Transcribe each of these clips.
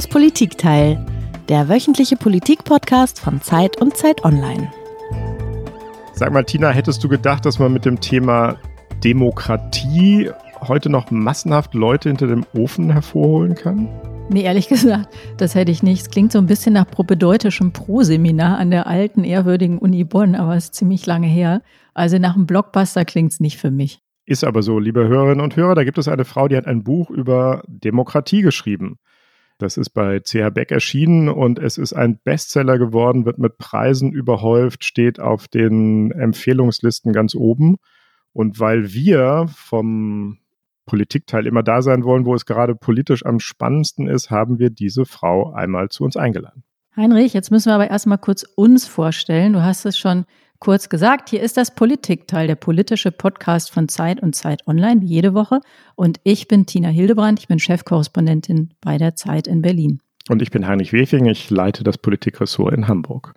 Das Politikteil, der wöchentliche Politikpodcast von Zeit und Zeit Online. Sag mal, Tina, hättest du gedacht, dass man mit dem Thema Demokratie heute noch massenhaft Leute hinter dem Ofen hervorholen kann? Nee, ehrlich gesagt, das hätte ich nicht. Es klingt so ein bisschen nach propedeutischem Pro-Seminar an der alten, ehrwürdigen Uni Bonn, aber es ist ziemlich lange her. Also nach einem Blockbuster klingt es nicht für mich. Ist aber so, liebe Hörerinnen und Hörer, da gibt es eine Frau, die hat ein Buch über Demokratie geschrieben. Das ist bei CH Beck erschienen und es ist ein Bestseller geworden, wird mit Preisen überhäuft, steht auf den Empfehlungslisten ganz oben. Und weil wir vom Politikteil immer da sein wollen, wo es gerade politisch am spannendsten ist, haben wir diese Frau einmal zu uns eingeladen. Heinrich, jetzt müssen wir aber erstmal kurz uns vorstellen. Du hast es schon kurz gesagt. Hier ist das Politikteil, der politische Podcast von Zeit und Zeit Online, wie jede Woche. Und ich bin Tina Hildebrand, ich bin Chefkorrespondentin bei der Zeit in Berlin. Und ich bin Heinrich Wefing, ich leite das Politikressort in Hamburg.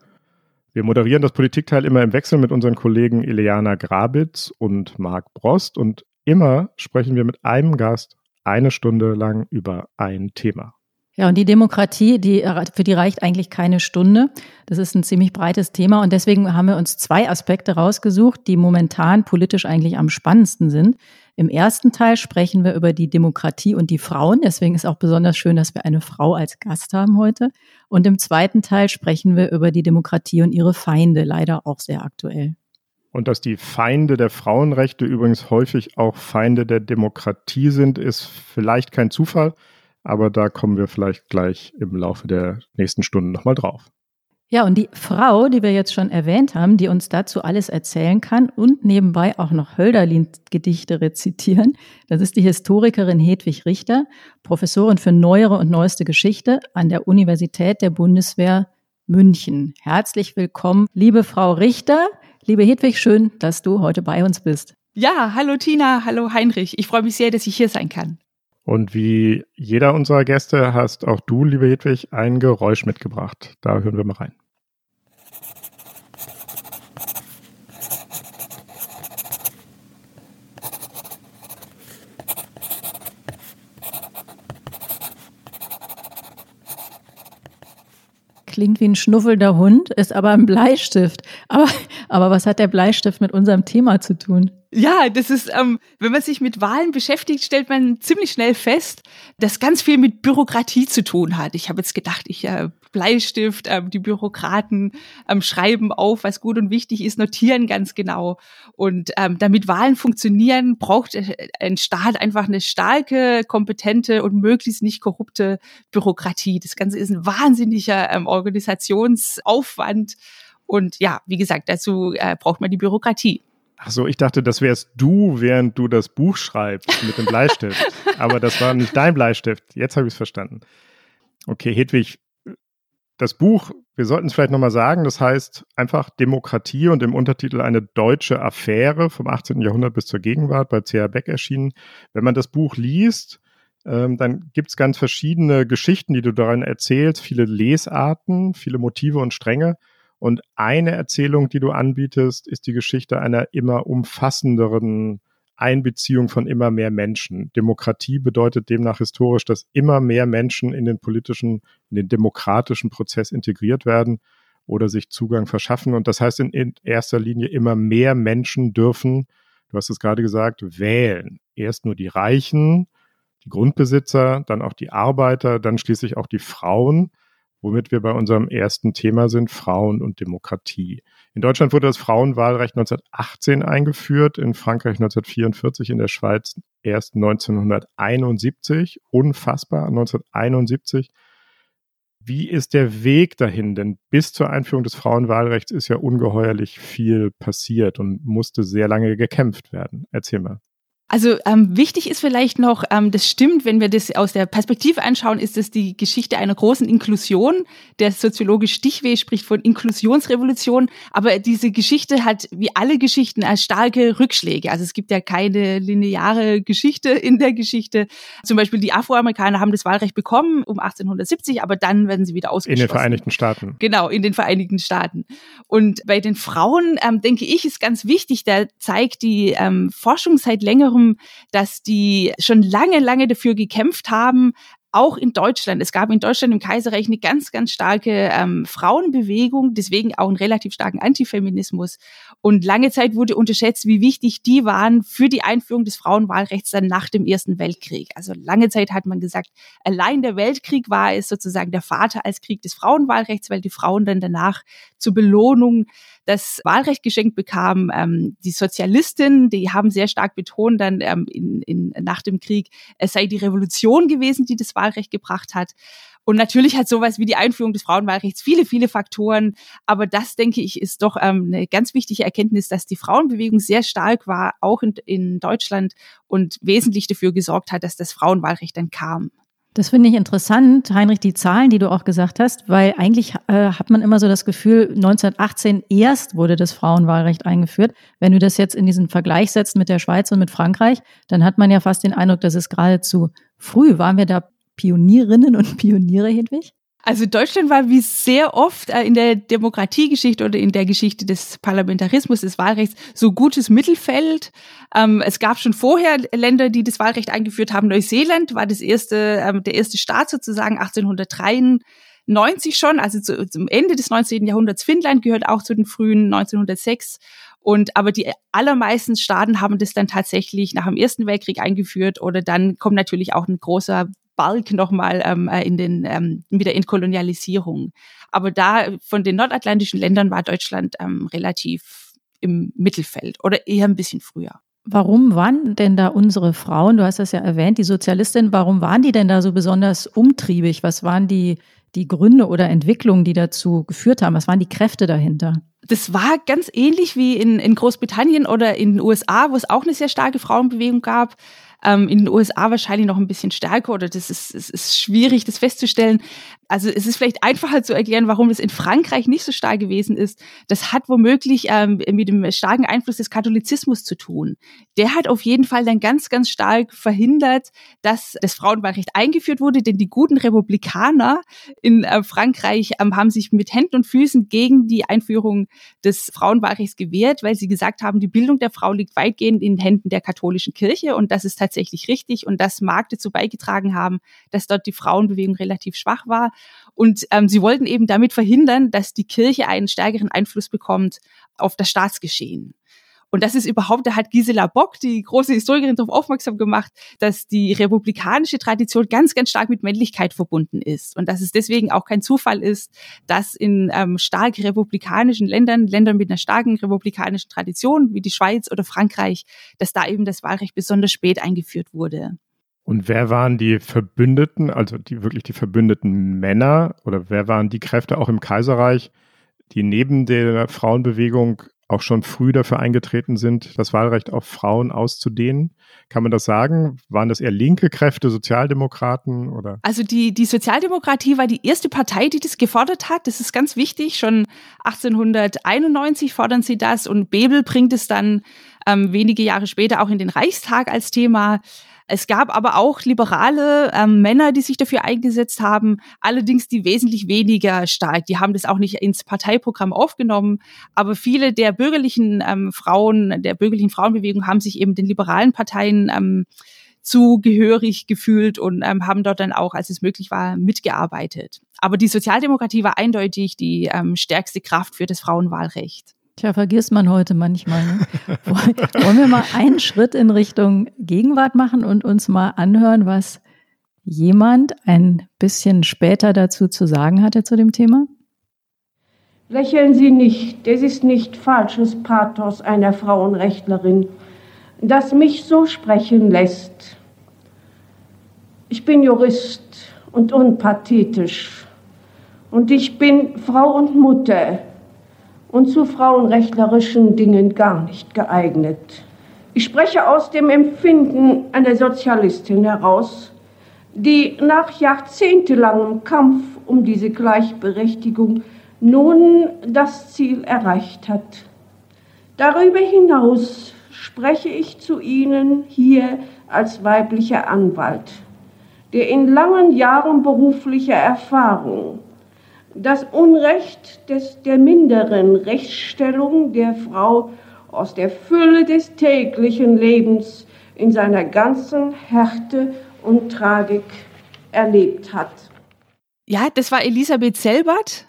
Wir moderieren das Politikteil immer im Wechsel mit unseren Kollegen Ileana Grabitz und Marc Brost und immer sprechen wir mit einem Gast eine Stunde lang über ein Thema. Ja, und die Demokratie, die, für die reicht eigentlich keine Stunde. Das ist ein ziemlich breites Thema und deswegen haben wir uns zwei Aspekte rausgesucht, die momentan politisch eigentlich am spannendsten sind. Im ersten Teil sprechen wir über die Demokratie und die Frauen. Deswegen ist auch besonders schön, dass wir eine Frau als Gast haben heute. Und im zweiten Teil sprechen wir über die Demokratie und ihre Feinde, leider auch sehr aktuell. Und dass die Feinde der Frauenrechte übrigens häufig auch Feinde der Demokratie sind, ist vielleicht kein Zufall. Aber da kommen wir vielleicht gleich im Laufe der nächsten Stunden nochmal drauf. Ja, und die Frau, die wir jetzt schon erwähnt haben, die uns dazu alles erzählen kann und nebenbei auch noch Hölderlin-Gedichte rezitieren, das ist die Historikerin Hedwig Richter, Professorin für neuere und neueste Geschichte an der Universität der Bundeswehr München. Herzlich willkommen, liebe Frau Richter. Liebe Hedwig, schön, dass du heute bei uns bist. Ja, hallo Tina, hallo Heinrich. Ich freue mich sehr, dass ich hier sein kann. Und wie jeder unserer Gäste hast auch du, liebe Hedwig, ein Geräusch mitgebracht. Da hören wir mal rein. Klingt wie ein schnuffelnder Hund, ist aber ein Bleistift. Aber, aber was hat der Bleistift mit unserem Thema zu tun? Ja, das ist, ähm, wenn man sich mit Wahlen beschäftigt, stellt man ziemlich schnell fest, dass ganz viel mit Bürokratie zu tun hat. Ich habe jetzt gedacht, ich äh, Bleistift, ähm, die Bürokraten ähm, schreiben auf, was gut und wichtig ist, notieren ganz genau. Und ähm, damit Wahlen funktionieren, braucht äh, ein Staat einfach eine starke, kompetente und möglichst nicht korrupte Bürokratie. Das Ganze ist ein wahnsinniger ähm, Organisationsaufwand. Und ja, wie gesagt, dazu äh, braucht man die Bürokratie. Ach so, ich dachte, das wärst du, während du das Buch schreibst mit dem Bleistift. Aber das war nicht dein Bleistift. Jetzt habe ich es verstanden. Okay, Hedwig, das Buch, wir sollten es vielleicht nochmal sagen, das heißt einfach Demokratie und im Untertitel eine deutsche Affäre vom 18. Jahrhundert bis zur Gegenwart bei C.A. Beck erschienen. Wenn man das Buch liest, ähm, dann gibt es ganz verschiedene Geschichten, die du darin erzählst, viele Lesarten, viele Motive und Stränge. Und eine Erzählung, die du anbietest, ist die Geschichte einer immer umfassenderen Einbeziehung von immer mehr Menschen. Demokratie bedeutet demnach historisch, dass immer mehr Menschen in den politischen, in den demokratischen Prozess integriert werden oder sich Zugang verschaffen. Und das heißt in, erster Linie immer mehr Menschen dürfen, du hast es gerade gesagt, wählen. Erst nur die Reichen, die Grundbesitzer, dann auch die Arbeiter, dann schließlich auch die Frauen womit wir bei unserem ersten Thema sind, Frauen und Demokratie. In Deutschland wurde das Frauenwahlrecht 1918 eingeführt, in Frankreich 1944, in der Schweiz erst 1971. Unfassbar, 1971. Wie ist der Weg dahin? Denn bis zur Einführung des Frauenwahlrechts ist ja ungeheuerlich viel passiert und musste sehr lange gekämpft werden. Erzähl mal. Also ähm, wichtig ist vielleicht noch, ähm, das stimmt, wenn wir das aus der Perspektive anschauen, ist es die Geschichte einer großen Inklusion. Der Soziologe Stichweh spricht von Inklusionsrevolution, aber diese Geschichte hat wie alle Geschichten als starke Rückschläge. Also es gibt ja keine lineare Geschichte in der Geschichte. Zum Beispiel die Afroamerikaner haben das Wahlrecht bekommen um 1870, aber dann werden sie wieder ausgeschlossen. In den Vereinigten Staaten. Genau, in den Vereinigten Staaten. Und bei den Frauen, ähm, denke ich, ist ganz wichtig, da zeigt die ähm, Forschung seit längerem darum, dass die schon lange, lange dafür gekämpft haben, auch in Deutschland. Es gab in Deutschland im Kaiserreich eine ganz, ganz starke ähm, Frauenbewegung, deswegen auch einen relativ starken Antifeminismus. Und lange Zeit wurde unterschätzt, wie wichtig die waren für die Einführung des Frauenwahlrechts dann nach dem Ersten Weltkrieg. Also lange Zeit hat man gesagt, allein der Weltkrieg war es sozusagen der Vater als Krieg des Frauenwahlrechts, weil die Frauen dann danach zur Belohnung das Wahlrecht geschenkt bekamen. Ähm, die Sozialistinnen, die haben sehr stark betont dann ähm, in, in, nach dem Krieg, es sei die Revolution gewesen, die das Wahlrecht gebracht hat. Und natürlich hat sowas wie die Einführung des Frauenwahlrechts viele, viele Faktoren. Aber das, denke ich, ist doch ähm, eine ganz wichtige Erkenntnis, dass die Frauenbewegung sehr stark war, auch in, in Deutschland und wesentlich dafür gesorgt hat, dass das Frauenwahlrecht dann kam. Das finde ich interessant, Heinrich, die Zahlen, die du auch gesagt hast, weil eigentlich äh, hat man immer so das Gefühl, 1918 erst wurde das Frauenwahlrecht eingeführt. Wenn du das jetzt in diesen Vergleich setzt mit der Schweiz und mit Frankreich, dann hat man ja fast den Eindruck, dass es geradezu früh. Waren wir da Pionierinnen und Pioniere, Hedwig? Also Deutschland war wie sehr oft äh, in der Demokratiegeschichte oder in der Geschichte des Parlamentarismus, des Wahlrechts, so gutes Mittelfeld. Ähm, es gab schon vorher Länder, die das Wahlrecht eingeführt haben. Neuseeland war das erste, ähm, der erste Staat sozusagen 1893 schon, also zum Ende des 19. Jahrhunderts. Finnland gehört auch zu den frühen 1906. Und aber die allermeisten Staaten haben das dann tatsächlich nach dem Ersten Weltkrieg eingeführt oder dann kommt natürlich auch ein großer Balk nochmal ähm, äh, in den ähm, mit der Entkolonialisierung. Aber da von den nordatlantischen Ländern war Deutschland ähm, relativ im Mittelfeld oder eher ein bisschen früher. Warum waren denn da unsere Frauen, du hast das ja erwähnt, die Sozialistinnen, warum waren die denn da so besonders umtriebig? Was waren die, die Gründe oder Entwicklungen, die dazu geführt haben? Was waren die Kräfte dahinter? Das war ganz ähnlich wie in, in Großbritannien oder in den USA, wo es auch eine sehr starke Frauenbewegung gab ähm, in den USA wahrscheinlich noch ein bisschen stärker oder das ist, es ist schwierig, das festzustellen. Also es ist vielleicht einfacher zu erklären, warum das in Frankreich nicht so stark gewesen ist. Das hat womöglich ähm, mit dem starken Einfluss des Katholizismus zu tun. Der hat auf jeden Fall dann ganz, ganz stark verhindert, dass das Frauenwahlrecht eingeführt wurde, denn die guten Republikaner in äh, Frankreich ähm, haben sich mit Händen und Füßen gegen die Einführung des Frauenwahlrechts gewehrt, weil sie gesagt haben, die Bildung der Frau liegt weitgehend in Händen der katholischen Kirche und das ist tatsächlich richtig und das mag dazu beigetragen haben, dass dort die Frauenbewegung relativ schwach war. Und ähm, sie wollten eben damit verhindern, dass die Kirche einen stärkeren Einfluss bekommt auf das Staatsgeschehen. Und das ist überhaupt, da hat Gisela Bock, die große Historikerin, darauf aufmerksam gemacht, dass die republikanische Tradition ganz, ganz stark mit Männlichkeit verbunden ist. Und dass es deswegen auch kein Zufall ist, dass in ähm, stark republikanischen Ländern, Ländern mit einer starken republikanischen Tradition, wie die Schweiz oder Frankreich, dass da eben das Wahlrecht besonders spät eingeführt wurde. Und wer waren die Verbündeten, also die wirklich die verbündeten Männer oder wer waren die Kräfte auch im Kaiserreich, die neben der Frauenbewegung auch schon früh dafür eingetreten sind, das Wahlrecht auf Frauen auszudehnen. Kann man das sagen? Waren das eher linke Kräfte, Sozialdemokraten oder? Also die, die Sozialdemokratie war die erste Partei, die das gefordert hat. Das ist ganz wichtig. Schon 1891 fordern sie das und Bebel bringt es dann ähm, wenige Jahre später auch in den Reichstag als Thema. Es gab aber auch liberale ähm, Männer, die sich dafür eingesetzt haben, allerdings die wesentlich weniger stark. Die haben das auch nicht ins Parteiprogramm aufgenommen, aber viele der bürgerlichen ähm, Frauen, der bürgerlichen Frauenbewegung haben sich eben den liberalen Parteien ähm, zugehörig gefühlt und ähm, haben dort dann auch, als es möglich war, mitgearbeitet. Aber die Sozialdemokratie war eindeutig die ähm, stärkste Kraft für das Frauenwahlrecht. Tja, vergisst man heute manchmal. Ne? Wollen wir mal einen Schritt in Richtung Gegenwart machen und uns mal anhören, was jemand ein bisschen später dazu zu sagen hatte zu dem Thema? Lächeln Sie nicht, das ist nicht falsches Pathos einer Frauenrechtlerin, das mich so sprechen lässt. Ich bin Jurist und unpathetisch und ich bin Frau und Mutter und zu frauenrechtlerischen Dingen gar nicht geeignet. Ich spreche aus dem Empfinden einer Sozialistin heraus, die nach jahrzehntelangem Kampf um diese Gleichberechtigung nun das Ziel erreicht hat. Darüber hinaus spreche ich zu Ihnen hier als weiblicher Anwalt, der in langen Jahren beruflicher Erfahrung das Unrecht des, der minderen Rechtsstellung der Frau aus der Fülle des täglichen Lebens in seiner ganzen Härte und Tragik erlebt hat. Ja, das war Elisabeth Selbert.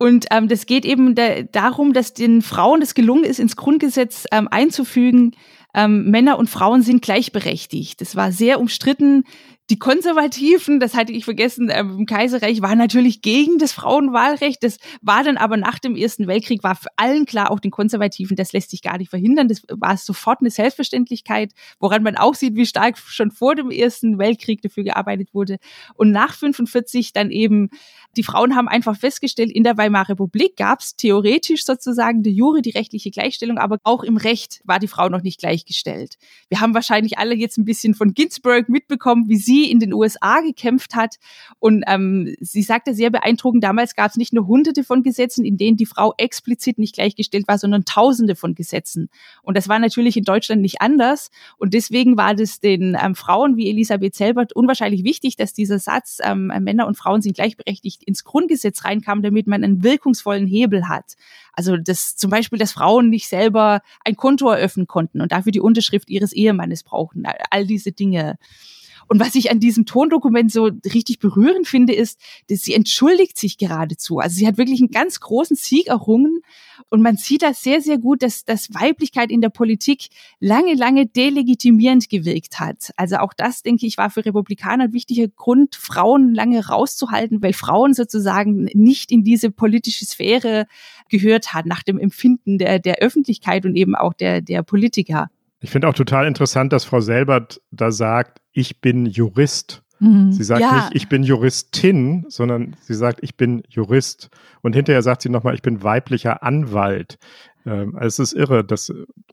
Und ähm, das geht eben da, darum, dass den Frauen es gelungen ist, ins Grundgesetz ähm, einzufügen, ähm, Männer und Frauen sind gleichberechtigt. Das war sehr umstritten die Konservativen, das hatte ich vergessen, äh, im Kaiserreich waren natürlich gegen das Frauenwahlrecht. Das war dann aber nach dem Ersten Weltkrieg, war für allen klar, auch den Konservativen, das lässt sich gar nicht verhindern. Das war sofort eine Selbstverständlichkeit, woran man auch sieht, wie stark schon vor dem Ersten Weltkrieg dafür gearbeitet wurde. Und nach 45 dann eben, die Frauen haben einfach festgestellt, in der Weimarer Republik gab es theoretisch sozusagen die Jure, die rechtliche Gleichstellung, aber auch im Recht war die Frau noch nicht gleichgestellt. Wir haben wahrscheinlich alle jetzt ein bisschen von Ginsburg mitbekommen, wie sie in den USA gekämpft hat. Und ähm, sie sagte sehr beeindruckend, damals gab es nicht nur hunderte von Gesetzen, in denen die Frau explizit nicht gleichgestellt war, sondern tausende von Gesetzen. Und das war natürlich in Deutschland nicht anders. Und deswegen war das den ähm, Frauen wie Elisabeth Selbert unwahrscheinlich wichtig, dass dieser Satz, ähm, Männer und Frauen sind gleichberechtigt, ins Grundgesetz reinkam, damit man einen wirkungsvollen Hebel hat. Also das zum Beispiel, dass Frauen nicht selber ein Konto eröffnen konnten und dafür die Unterschrift ihres Ehemannes brauchen. All diese Dinge. Und was ich an diesem Tondokument so richtig berührend finde, ist, dass sie entschuldigt sich geradezu. Also sie hat wirklich einen ganz großen Sieg errungen. Und man sieht das sehr, sehr gut, dass, dass Weiblichkeit in der Politik lange, lange delegitimierend gewirkt hat. Also auch das, denke ich, war für Republikaner ein wichtiger Grund, Frauen lange rauszuhalten, weil Frauen sozusagen nicht in diese politische Sphäre gehört hat, nach dem Empfinden der, der Öffentlichkeit und eben auch der, der Politiker. Ich finde auch total interessant, dass Frau Selbert da sagt, ich bin Jurist. Mhm. Sie sagt ja. nicht, ich bin Juristin, sondern sie sagt, ich bin Jurist. Und hinterher sagt sie nochmal, ich bin weiblicher Anwalt. Ähm, also es ist irre, das,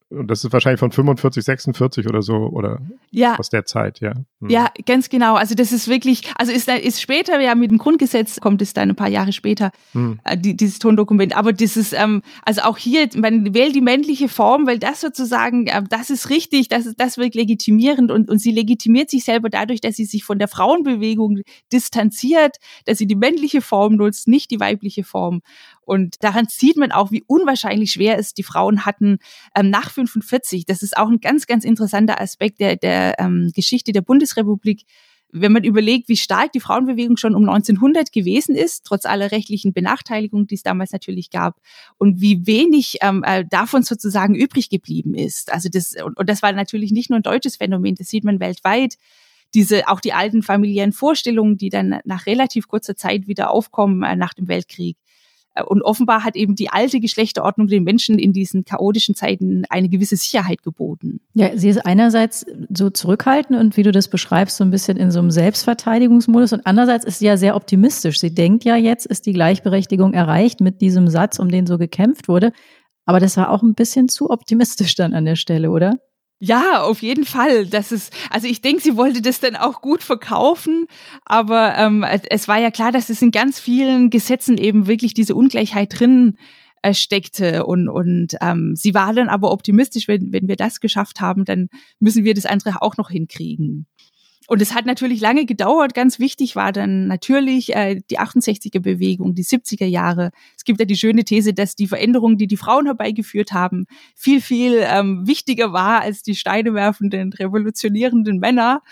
das ist wahrscheinlich von 45, 46 oder so oder ja. aus der Zeit, ja. Hm. Ja, ganz genau. Also das ist wirklich, also ist, ist später, ja, mit dem Grundgesetz kommt es dann ein paar Jahre später, hm. äh, die, dieses Tondokument. Aber das ist, ähm, also auch hier, man wählt die männliche Form, weil das sozusagen, äh, das ist richtig, das, das wirkt legitimierend und, und sie legitimiert sich selber dadurch, dass sie sich von der Frauenbewegung distanziert, dass sie die männliche Form nutzt, nicht die weibliche Form. Und daran sieht man auch, wie unwahrscheinlich schwer es die Frauen hatten ähm, nach 45. Das ist auch ein ganz, ganz interessanter Aspekt der, der ähm, Geschichte der Bundesrepublik wenn man überlegt, wie stark die Frauenbewegung schon um 1900 gewesen ist, trotz aller rechtlichen Benachteiligung, die es damals natürlich gab, und wie wenig ähm, äh, davon sozusagen übrig geblieben ist. Also das und, und das war natürlich nicht nur ein deutsches Phänomen, das sieht man weltweit. Diese auch die alten familiären Vorstellungen, die dann nach relativ kurzer Zeit wieder aufkommen äh, nach dem Weltkrieg. Äh, und offenbar hat eben die alte Geschlechterordnung den Menschen in diesen chaotischen Zeiten eine gewisse Sicherheit geboten. Ja, sie ist einerseits so zurückhaltend und wie du das beschreibst, so ein bisschen in so einem Selbstverteidigungsmodus und andererseits ist sie ja sehr optimistisch. Sie denkt ja, jetzt ist die Gleichberechtigung erreicht mit diesem Satz, um den so gekämpft wurde. Aber das war auch ein bisschen zu optimistisch dann an der Stelle, oder? Ja, auf jeden Fall. Das ist, also ich denke, sie wollte das dann auch gut verkaufen, aber ähm, es war ja klar, dass es in ganz vielen Gesetzen eben wirklich diese Ungleichheit drin äh, steckte und und ähm, sie war dann aber optimistisch, wenn wenn wir das geschafft haben, dann müssen wir das andere auch noch hinkriegen. Und es hat natürlich lange gedauert. Ganz wichtig war dann natürlich äh, die 68er-Bewegung, die 70er Jahre. Es gibt ja die schöne These, dass die Veränderungen, die die Frauen herbeigeführt haben, viel, viel ähm, wichtiger war als die steinewerfenden, revolutionierenden Männer.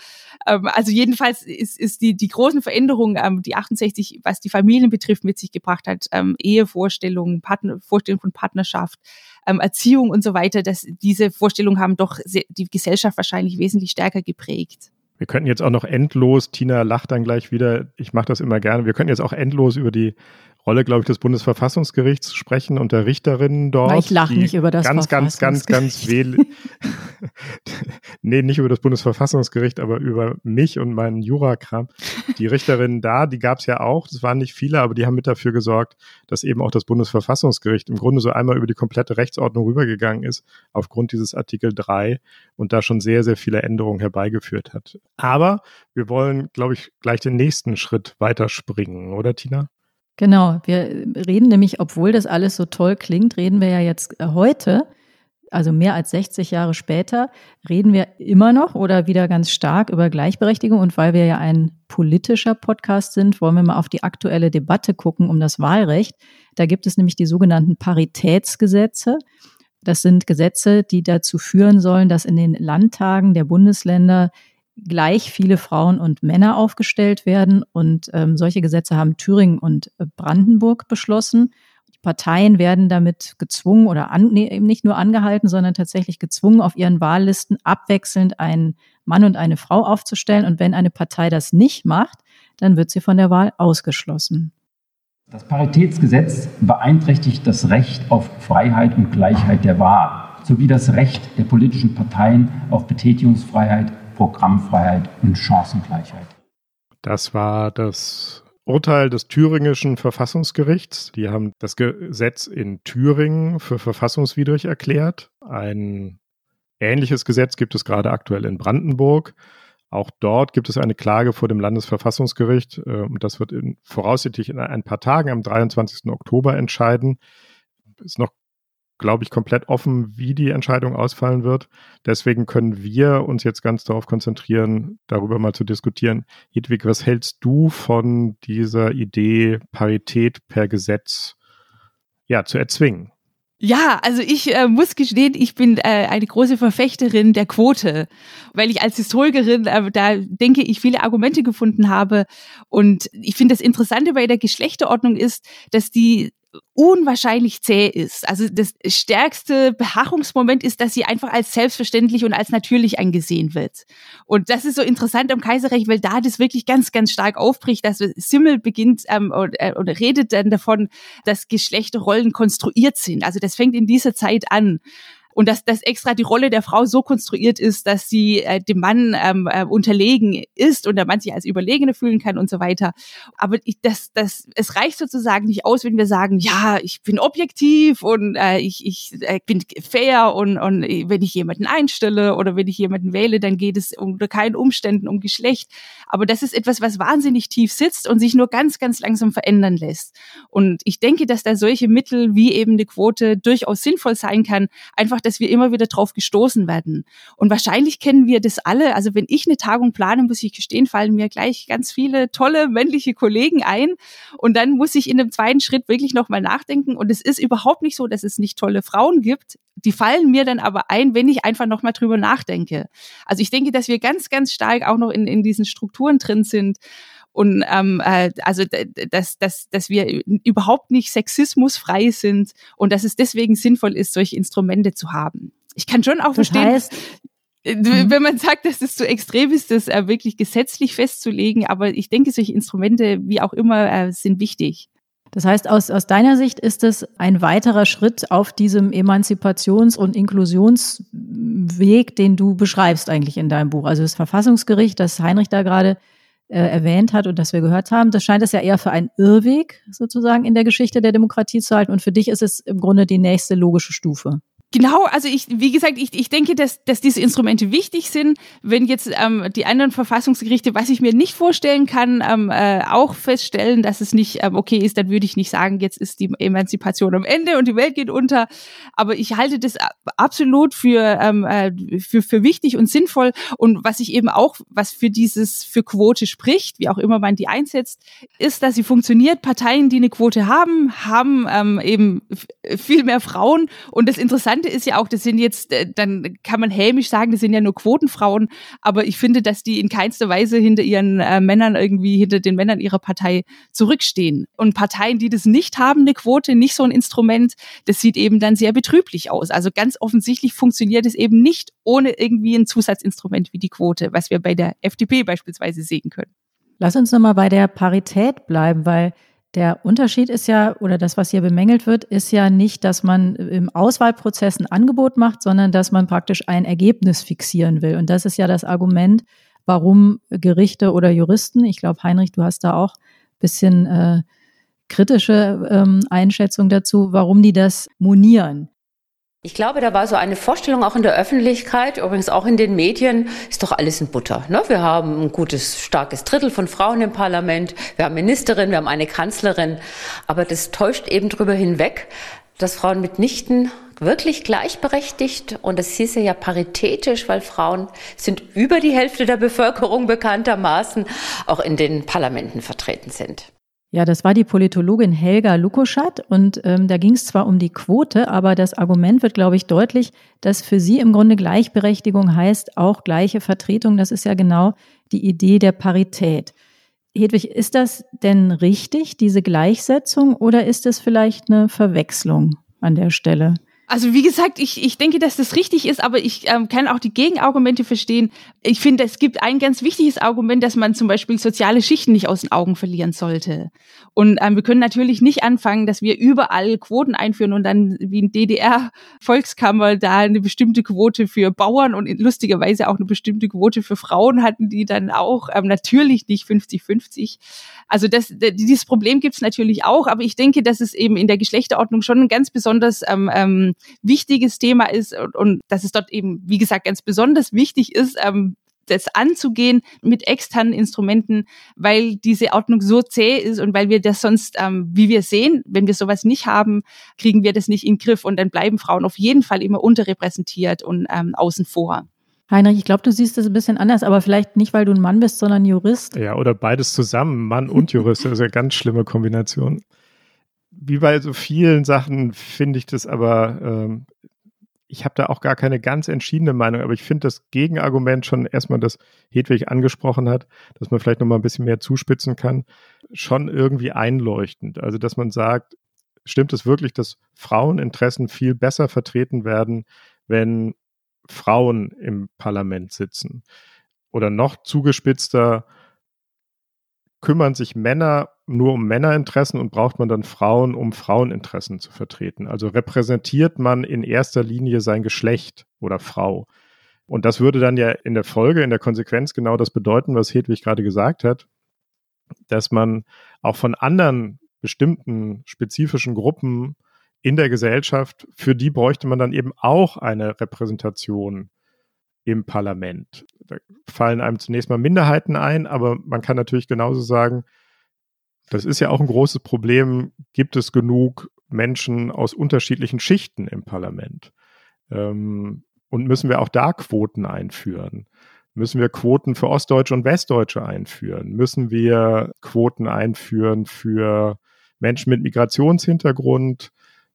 Ähm, also jedenfalls ist, ist die, die großen Veränderungen, ähm, die 68, was die Familien betrifft, mit sich gebracht hat, ähm, Ehevorstellungen, Partner, Vorstellungen von Partnerschaft, ähm, Erziehung und so weiter, dass diese Vorstellungen haben doch die Gesellschaft wahrscheinlich wesentlich stärker geprägt. Wir könnten jetzt auch noch endlos, Tina lacht dann gleich wieder, ich mache das immer gerne, wir könnten jetzt auch endlos über die Rolle, glaube ich, des Bundesverfassungsgerichts sprechen und der Richterinnen dort. Ich lache nicht über das ganz, ganz, ganz, ganz wähl. nee, nicht über das Bundesverfassungsgericht, aber über mich und meinen Jurakram. Die Richterinnen da, die gab es ja auch. Das waren nicht viele, aber die haben mit dafür gesorgt, dass eben auch das Bundesverfassungsgericht im Grunde so einmal über die komplette Rechtsordnung rübergegangen ist, aufgrund dieses Artikel 3 und da schon sehr, sehr viele Änderungen herbeigeführt hat. Aber wir wollen, glaube ich, gleich den nächsten Schritt weiterspringen, oder Tina? Genau, wir reden nämlich, obwohl das alles so toll klingt, reden wir ja jetzt äh, heute, also mehr als 60 Jahre später, reden wir immer noch oder wieder ganz stark über Gleichberechtigung. Und weil wir ja ein politischer Podcast sind, wollen wir mal auf die aktuelle Debatte gucken um das Wahlrecht. Da gibt es nämlich die sogenannten Paritätsgesetze. Das sind Gesetze, die dazu führen sollen, dass in den Landtagen der Bundesländer gleich viele Frauen und Männer aufgestellt werden. Und ähm, solche Gesetze haben Thüringen und äh, Brandenburg beschlossen. Die Parteien werden damit gezwungen oder an, nee, eben nicht nur angehalten, sondern tatsächlich gezwungen, auf ihren Wahllisten abwechselnd einen Mann und eine Frau aufzustellen. Und wenn eine Partei das nicht macht, dann wird sie von der Wahl ausgeschlossen. Das Paritätsgesetz beeinträchtigt das Recht auf Freiheit und Gleichheit der Wahl sowie das Recht der politischen Parteien auf Betätigungsfreiheit, Programmfreiheit und Chancengleichheit. Das war das Urteil des thüringischen Verfassungsgerichts. Die haben das Gesetz in Thüringen für verfassungswidrig erklärt. Ein ähnliches Gesetz gibt es gerade aktuell in Brandenburg. Auch dort gibt es eine Klage vor dem Landesverfassungsgericht. Äh, das wird in, voraussichtlich in ein paar Tagen am 23. Oktober entscheiden. Ist noch glaube ich, komplett offen, wie die Entscheidung ausfallen wird. Deswegen können wir uns jetzt ganz darauf konzentrieren, darüber mal zu diskutieren. Hedwig, was hältst du von dieser Idee, Parität per Gesetz ja, zu erzwingen? Ja, also ich äh, muss gestehen, ich bin äh, eine große Verfechterin der Quote, weil ich als Historikerin äh, da denke ich viele Argumente gefunden habe und ich finde das Interessante bei der Geschlechterordnung ist, dass die unwahrscheinlich zäh ist. Also das stärkste Beharrungsmoment ist, dass sie einfach als selbstverständlich und als natürlich angesehen wird. Und das ist so interessant am Kaiserreich, weil da das wirklich ganz, ganz stark aufbricht. dass Simmel beginnt ähm, und, äh, und redet dann davon, dass Geschlechterrollen konstruiert sind. Also das fängt in dieser Zeit an und dass, dass extra die Rolle der Frau so konstruiert ist, dass sie äh, dem Mann ähm, äh, unterlegen ist und der Mann sich als Überlegene fühlen kann und so weiter. Aber ich, das, das, es reicht sozusagen nicht aus, wenn wir sagen, ja, ich bin objektiv und äh, ich, ich äh, bin fair und, und wenn ich jemanden einstelle oder wenn ich jemanden wähle, dann geht es unter keinen Umständen um Geschlecht. Aber das ist etwas, was wahnsinnig tief sitzt und sich nur ganz, ganz langsam verändern lässt. Und ich denke, dass da solche Mittel wie eben eine Quote durchaus sinnvoll sein kann, einfach dass wir immer wieder drauf gestoßen werden. Und wahrscheinlich kennen wir das alle. Also wenn ich eine Tagung plane, muss ich gestehen, fallen mir gleich ganz viele tolle männliche Kollegen ein. Und dann muss ich in dem zweiten Schritt wirklich nochmal nachdenken. Und es ist überhaupt nicht so, dass es nicht tolle Frauen gibt. Die fallen mir dann aber ein, wenn ich einfach nochmal drüber nachdenke. Also ich denke, dass wir ganz, ganz stark auch noch in, in diesen Strukturen drin sind und ähm, äh, also dass, dass, dass wir überhaupt nicht sexismusfrei sind und dass es deswegen sinnvoll ist, solche Instrumente zu haben. Ich kann schon auch das verstehen, heißt, äh, mhm. wenn man sagt, dass es zu extrem ist, das äh, wirklich gesetzlich festzulegen, aber ich denke, solche Instrumente, wie auch immer, äh, sind wichtig. Das heißt, aus, aus deiner Sicht ist es ein weiterer Schritt auf diesem Emanzipations- und Inklusionsweg, den du beschreibst eigentlich in deinem Buch. Also das Verfassungsgericht, das Heinrich da gerade äh, erwähnt hat und das wir gehört haben, das scheint es ja eher für einen Irrweg sozusagen in der Geschichte der Demokratie zu halten. Und für dich ist es im Grunde die nächste logische Stufe. Genau, also ich, wie gesagt, ich, ich denke, dass, dass diese Instrumente wichtig sind. Wenn jetzt ähm, die anderen Verfassungsgerichte, was ich mir nicht vorstellen kann, ähm, äh, auch feststellen, dass es nicht ähm, okay ist, dann würde ich nicht sagen, jetzt ist die Emanzipation am Ende und die Welt geht unter. Aber ich halte das absolut für, ähm, äh, für, für wichtig und sinnvoll. Und was ich eben auch, was für dieses, für Quote spricht, wie auch immer man die einsetzt, ist, dass sie funktioniert. Parteien, die eine Quote haben, haben ähm, eben viel mehr Frauen. Und das Interessante Interessante ist ja auch, das sind jetzt, äh, dann kann man hämisch sagen, das sind ja nur Quotenfrauen, aber ich finde, dass die in keinster Weise hinter ihren äh, Männern irgendwie, hinter den Männern ihrer Partei zurückstehen. Und Parteien, die das nicht haben, eine Quote, nicht so ein Instrument, das sieht eben dann sehr betrüblich aus. Also ganz offensichtlich funktioniert es eben nicht ohne irgendwie ein Zusatzinstrument wie die Quote, was wir bei der FDP beispielsweise sehen können. Lass uns nochmal bei der Parität bleiben, weil der Unterschied ist ja, oder das, was hier bemängelt wird, ist ja nicht, dass man im Auswahlprozess ein Angebot macht, sondern dass man praktisch ein Ergebnis fixieren will. Und das ist ja das Argument, warum Gerichte oder Juristen, ich glaube, Heinrich, du hast da auch ein bisschen äh, kritische ähm, Einschätzung dazu, warum die das monieren. Ich glaube, da war so eine Vorstellung auch in der Öffentlichkeit, übrigens auch in den Medien, ist doch alles in Butter. Ne? Wir haben ein gutes, starkes Drittel von Frauen im Parlament, wir haben Ministerin, wir haben eine Kanzlerin, aber das täuscht eben drüber hinweg, dass Frauen mitnichten wirklich gleichberechtigt und das hieße ja paritätisch, weil Frauen sind über die Hälfte der Bevölkerung bekanntermaßen auch in den Parlamenten vertreten sind. Ja, das war die Politologin Helga Lukoschat und ähm, da ging es zwar um die Quote, aber das Argument wird, glaube ich, deutlich, dass für sie im Grunde Gleichberechtigung heißt auch gleiche Vertretung. Das ist ja genau die Idee der Parität. Hedwig, ist das denn richtig, diese Gleichsetzung, oder ist es vielleicht eine Verwechslung an der Stelle? Also wie gesagt, ich, ich denke, dass das richtig ist, aber ich ähm, kann auch die Gegenargumente verstehen. Ich finde, es gibt ein ganz wichtiges Argument, dass man zum Beispiel soziale Schichten nicht aus den Augen verlieren sollte. Und ähm, wir können natürlich nicht anfangen, dass wir überall Quoten einführen und dann wie ein DDR-Volkskammer da eine bestimmte Quote für Bauern und lustigerweise auch eine bestimmte Quote für Frauen hatten, die dann auch ähm, natürlich nicht 50-50. Also das, dieses Problem gibt es natürlich auch, aber ich denke, dass es eben in der Geschlechterordnung schon ein ganz besonders ähm, ähm, wichtiges Thema ist und, und dass es dort eben, wie gesagt, ganz besonders wichtig ist, ähm, das anzugehen mit externen Instrumenten, weil diese Ordnung so zäh ist und weil wir das sonst, ähm, wie wir sehen, wenn wir sowas nicht haben, kriegen wir das nicht in den Griff und dann bleiben Frauen auf jeden Fall immer unterrepräsentiert und ähm, außen vor. Heinrich, ich glaube, du siehst das ein bisschen anders, aber vielleicht nicht, weil du ein Mann bist, sondern Jurist. Ja, oder beides zusammen, Mann und Jurist, das ist eine ganz schlimme Kombination wie bei so vielen Sachen finde ich das aber, ähm, ich habe da auch gar keine ganz entschiedene Meinung, aber ich finde das Gegenargument schon erstmal, das Hedwig angesprochen hat, dass man vielleicht nochmal ein bisschen mehr zuspitzen kann, schon irgendwie einleuchtend. Also, dass man sagt, stimmt es wirklich, dass Fraueninteressen viel besser vertreten werden, wenn Frauen im Parlament sitzen? Oder noch zugespitzter, kümmern sich Männer nur um Männerinteressen und braucht man dann Frauen, um Fraueninteressen zu vertreten. Also repräsentiert man in erster Linie sein Geschlecht oder Frau. Und das würde dann ja in der Folge, in der Konsequenz genau das bedeuten, was Hedwig gerade gesagt hat, dass man auch von anderen bestimmten spezifischen Gruppen in der Gesellschaft, für die bräuchte man dann eben auch eine Repräsentation im Parlament. Da fallen einem zunächst mal Minderheiten ein, aber man kann natürlich genauso sagen, das ist ja auch ein großes Problem, gibt es genug Menschen aus unterschiedlichen Schichten im Parlament? Ähm, und müssen wir auch da Quoten einführen? Müssen wir Quoten für Ostdeutsche und Westdeutsche einführen? Müssen wir Quoten einführen für Menschen mit Migrationshintergrund?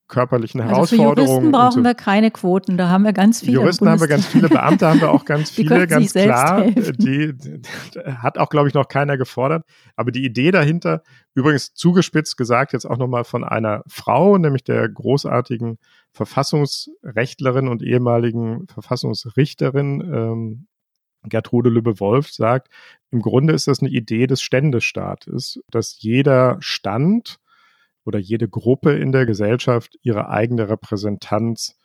Körperlichen also Herausforderungen. Für Juristen brauchen so. wir keine Quoten, da haben wir ganz viele. Juristen haben wir ganz viele, Beamte haben wir auch ganz viele, ganz klar. Die, die, hat auch, glaube ich, noch keiner gefordert. Aber die Idee dahinter, übrigens zugespitzt gesagt, jetzt auch nochmal von einer Frau, nämlich der großartigen Verfassungsrechtlerin und ehemaligen Verfassungsrichterin ähm, Gertrude Lübbe-Wolf sagt, im Grunde ist das eine Idee des Ständestaates, dass jeder Stand oder jede Gruppe in der Gesellschaft ihre eigene Repräsentanz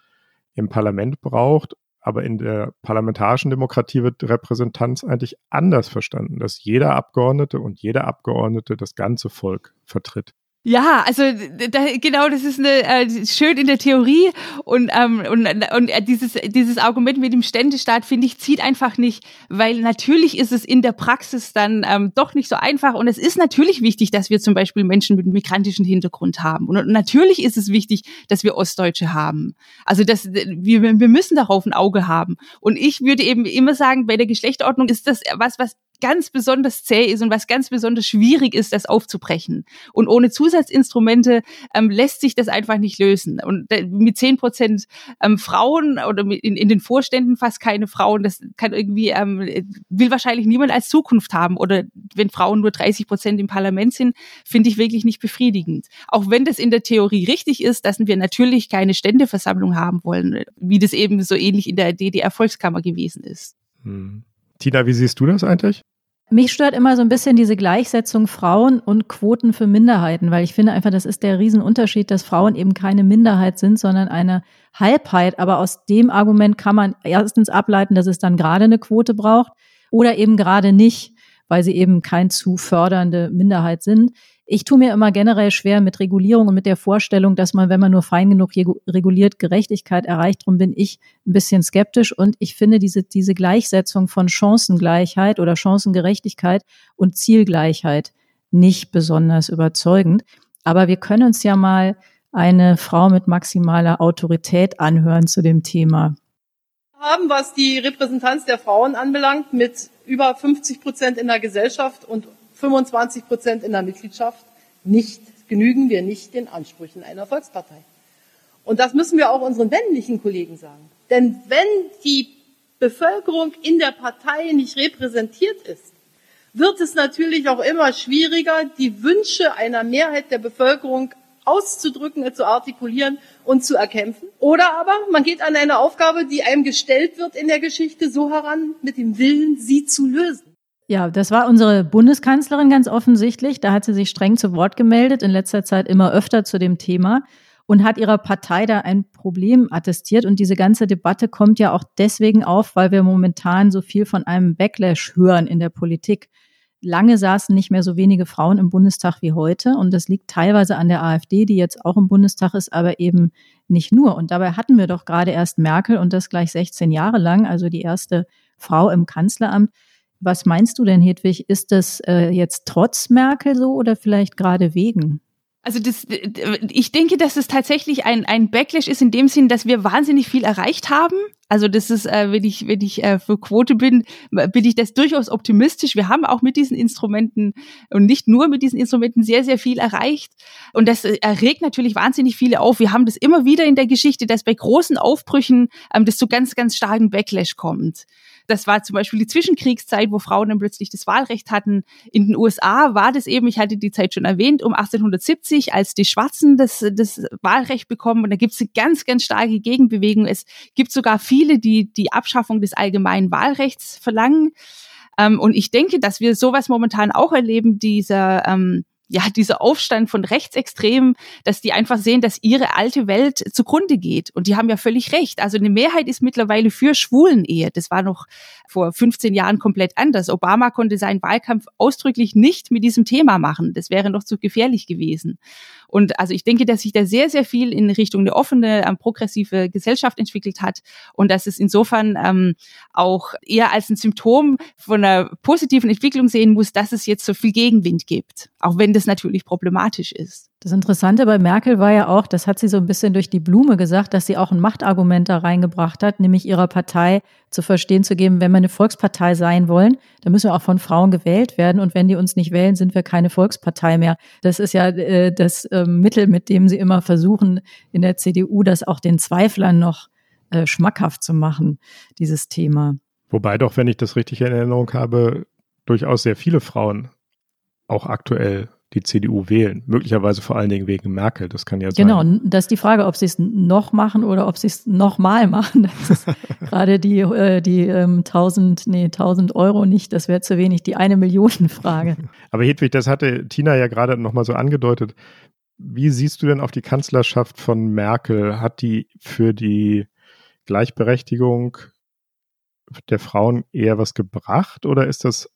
im Parlament braucht. Aber in der parlamentarischen Demokratie wird Repräsentanz eigentlich anders verstanden, dass jeder Abgeordnete und jeder Abgeordnete das ganze Volk vertritt. Ja, also da, genau, das ist eine, äh, schön in der Theorie und ähm, und, und äh, dieses dieses Argument mit dem Ständestaat finde ich zieht einfach nicht, weil natürlich ist es in der Praxis dann ähm, doch nicht so einfach und es ist natürlich wichtig, dass wir zum Beispiel Menschen mit migrantischen Hintergrund haben und, und natürlich ist es wichtig, dass wir Ostdeutsche haben. Also das wir wir müssen darauf ein Auge haben und ich würde eben immer sagen, bei der Geschlechterordnung ist das was was ganz besonders zäh ist und was ganz besonders schwierig ist, das aufzubrechen. Und ohne Zusatzinstrumente ähm, lässt sich das einfach nicht lösen. Und äh, mit zehn Prozent ähm, Frauen oder in, in den Vorständen fast keine Frauen, das kann irgendwie, ähm, will wahrscheinlich niemand als Zukunft haben. Oder wenn Frauen nur 30 Prozent im Parlament sind, finde ich wirklich nicht befriedigend. Auch wenn das in der Theorie richtig ist, dass wir natürlich keine Ständeversammlung haben wollen, wie das eben so ähnlich in der DDR-Volkskammer gewesen ist. Hm. Tina, wie siehst du das eigentlich? Mich stört immer so ein bisschen diese Gleichsetzung Frauen und Quoten für Minderheiten, weil ich finde einfach, das ist der Riesenunterschied, dass Frauen eben keine Minderheit sind, sondern eine Halbheit. Aber aus dem Argument kann man erstens ableiten, dass es dann gerade eine Quote braucht oder eben gerade nicht, weil sie eben kein zu fördernde Minderheit sind. Ich tue mir immer generell schwer mit Regulierung und mit der Vorstellung, dass man, wenn man nur fein genug reguliert, Gerechtigkeit erreicht. Darum bin ich ein bisschen skeptisch und ich finde diese, diese Gleichsetzung von Chancengleichheit oder Chancengerechtigkeit und Zielgleichheit nicht besonders überzeugend. Aber wir können uns ja mal eine Frau mit maximaler Autorität anhören zu dem Thema. Haben, was die Repräsentanz der Frauen anbelangt, mit über 50 Prozent in der Gesellschaft und 25 Prozent in der Mitgliedschaft nicht, genügen wir nicht den Ansprüchen einer Volkspartei. Und das müssen wir auch unseren männlichen Kollegen sagen. Denn wenn die Bevölkerung in der Partei nicht repräsentiert ist, wird es natürlich auch immer schwieriger, die Wünsche einer Mehrheit der Bevölkerung auszudrücken, zu artikulieren und zu erkämpfen. Oder aber man geht an eine Aufgabe, die einem gestellt wird in der Geschichte, so heran, mit dem Willen, sie zu lösen. Ja, das war unsere Bundeskanzlerin ganz offensichtlich. Da hat sie sich streng zu Wort gemeldet, in letzter Zeit immer öfter zu dem Thema und hat ihrer Partei da ein Problem attestiert. Und diese ganze Debatte kommt ja auch deswegen auf, weil wir momentan so viel von einem Backlash hören in der Politik. Lange saßen nicht mehr so wenige Frauen im Bundestag wie heute. Und das liegt teilweise an der AfD, die jetzt auch im Bundestag ist, aber eben nicht nur. Und dabei hatten wir doch gerade erst Merkel und das gleich 16 Jahre lang, also die erste Frau im Kanzleramt. Was meinst du denn, Hedwig? Ist das äh, jetzt trotz Merkel so oder vielleicht gerade wegen? Also das, ich denke, dass es tatsächlich ein, ein Backlash ist in dem Sinn, dass wir wahnsinnig viel erreicht haben. Also das ist, äh, wenn ich, wenn ich äh, für Quote bin, bin ich das durchaus optimistisch. Wir haben auch mit diesen Instrumenten und nicht nur mit diesen Instrumenten sehr, sehr viel erreicht. Und das äh, erregt natürlich wahnsinnig viele auf. Wir haben das immer wieder in der Geschichte, dass bei großen Aufbrüchen ähm, das zu ganz, ganz starken Backlash kommt. Das war zum Beispiel die Zwischenkriegszeit, wo Frauen dann plötzlich das Wahlrecht hatten. In den USA war das eben, ich hatte die Zeit schon erwähnt, um 1870, als die Schwarzen das, das Wahlrecht bekommen. Und da gibt es eine ganz, ganz starke Gegenbewegung. Es gibt sogar viele, die die Abschaffung des allgemeinen Wahlrechts verlangen. Ähm, und ich denke, dass wir sowas momentan auch erleben, dieser ähm, ja, dieser Aufstand von Rechtsextremen, dass die einfach sehen, dass ihre alte Welt zugrunde geht. Und die haben ja völlig recht. Also eine Mehrheit ist mittlerweile für Schwulenehe. Das war noch vor 15 Jahren komplett anders. Obama konnte seinen Wahlkampf ausdrücklich nicht mit diesem Thema machen. Das wäre noch zu gefährlich gewesen. Und also ich denke, dass sich da sehr, sehr viel in Richtung eine offene, ähm, progressive Gesellschaft entwickelt hat und dass es insofern ähm, auch eher als ein Symptom von einer positiven Entwicklung sehen muss, dass es jetzt so viel Gegenwind gibt, auch wenn das natürlich problematisch ist. Das Interessante bei Merkel war ja auch, das hat sie so ein bisschen durch die Blume gesagt, dass sie auch ein Machtargument da reingebracht hat, nämlich ihrer Partei zu verstehen zu geben, wenn wir eine Volkspartei sein wollen, dann müssen wir auch von Frauen gewählt werden und wenn die uns nicht wählen, sind wir keine Volkspartei mehr. Das ist ja äh, das äh, Mittel, mit dem sie immer versuchen, in der CDU das auch den Zweiflern noch äh, schmackhaft zu machen, dieses Thema. Wobei doch, wenn ich das richtig in Erinnerung habe, durchaus sehr viele Frauen auch aktuell die CDU wählen. Möglicherweise vor allen Dingen wegen Merkel. Das kann ja sein. Genau, das ist die Frage, ob sie es noch machen oder ob sie es nochmal machen. Das ist gerade die, äh, die ähm, 1000, nee, 1000 Euro nicht, das wäre zu wenig, die eine Millionen Frage. Aber Hedwig, das hatte Tina ja gerade nochmal so angedeutet. Wie siehst du denn auf die Kanzlerschaft von Merkel? Hat die für die Gleichberechtigung der Frauen eher was gebracht oder ist das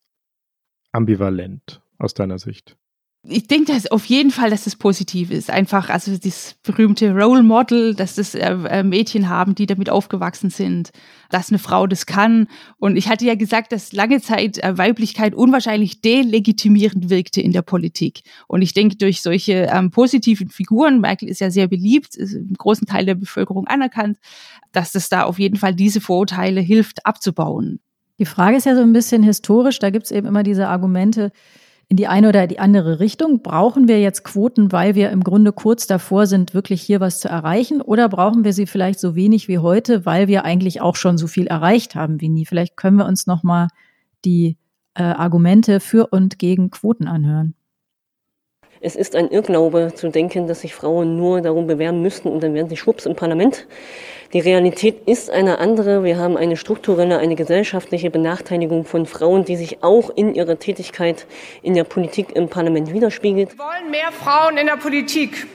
ambivalent aus deiner Sicht? Ich denke, dass auf jeden Fall, dass das positiv ist. Einfach, also das berühmte Role Model, dass das äh, äh, Mädchen haben, die damit aufgewachsen sind, dass eine Frau das kann. Und ich hatte ja gesagt, dass lange Zeit äh, Weiblichkeit unwahrscheinlich delegitimierend wirkte in der Politik. Und ich denke, durch solche ähm, positiven Figuren, Merkel ist ja sehr beliebt, ist im großen Teil der Bevölkerung anerkannt, dass das da auf jeden Fall diese Vorurteile hilft abzubauen. Die Frage ist ja so ein bisschen historisch, da gibt es eben immer diese Argumente, in die eine oder die andere Richtung? Brauchen wir jetzt Quoten, weil wir im Grunde kurz davor sind, wirklich hier was zu erreichen? Oder brauchen wir sie vielleicht so wenig wie heute, weil wir eigentlich auch schon so viel erreicht haben wie nie? Vielleicht können wir uns nochmal die äh, Argumente für und gegen Quoten anhören. Es ist ein Irrglaube zu denken, dass sich Frauen nur darum bewerben müssten und dann werden sie schwupps im Parlament. Die Realität ist eine andere. Wir haben eine strukturelle, eine gesellschaftliche Benachteiligung von Frauen, die sich auch in ihrer Tätigkeit in der Politik im Parlament widerspiegelt. Wir wollen mehr Frauen in der Politik.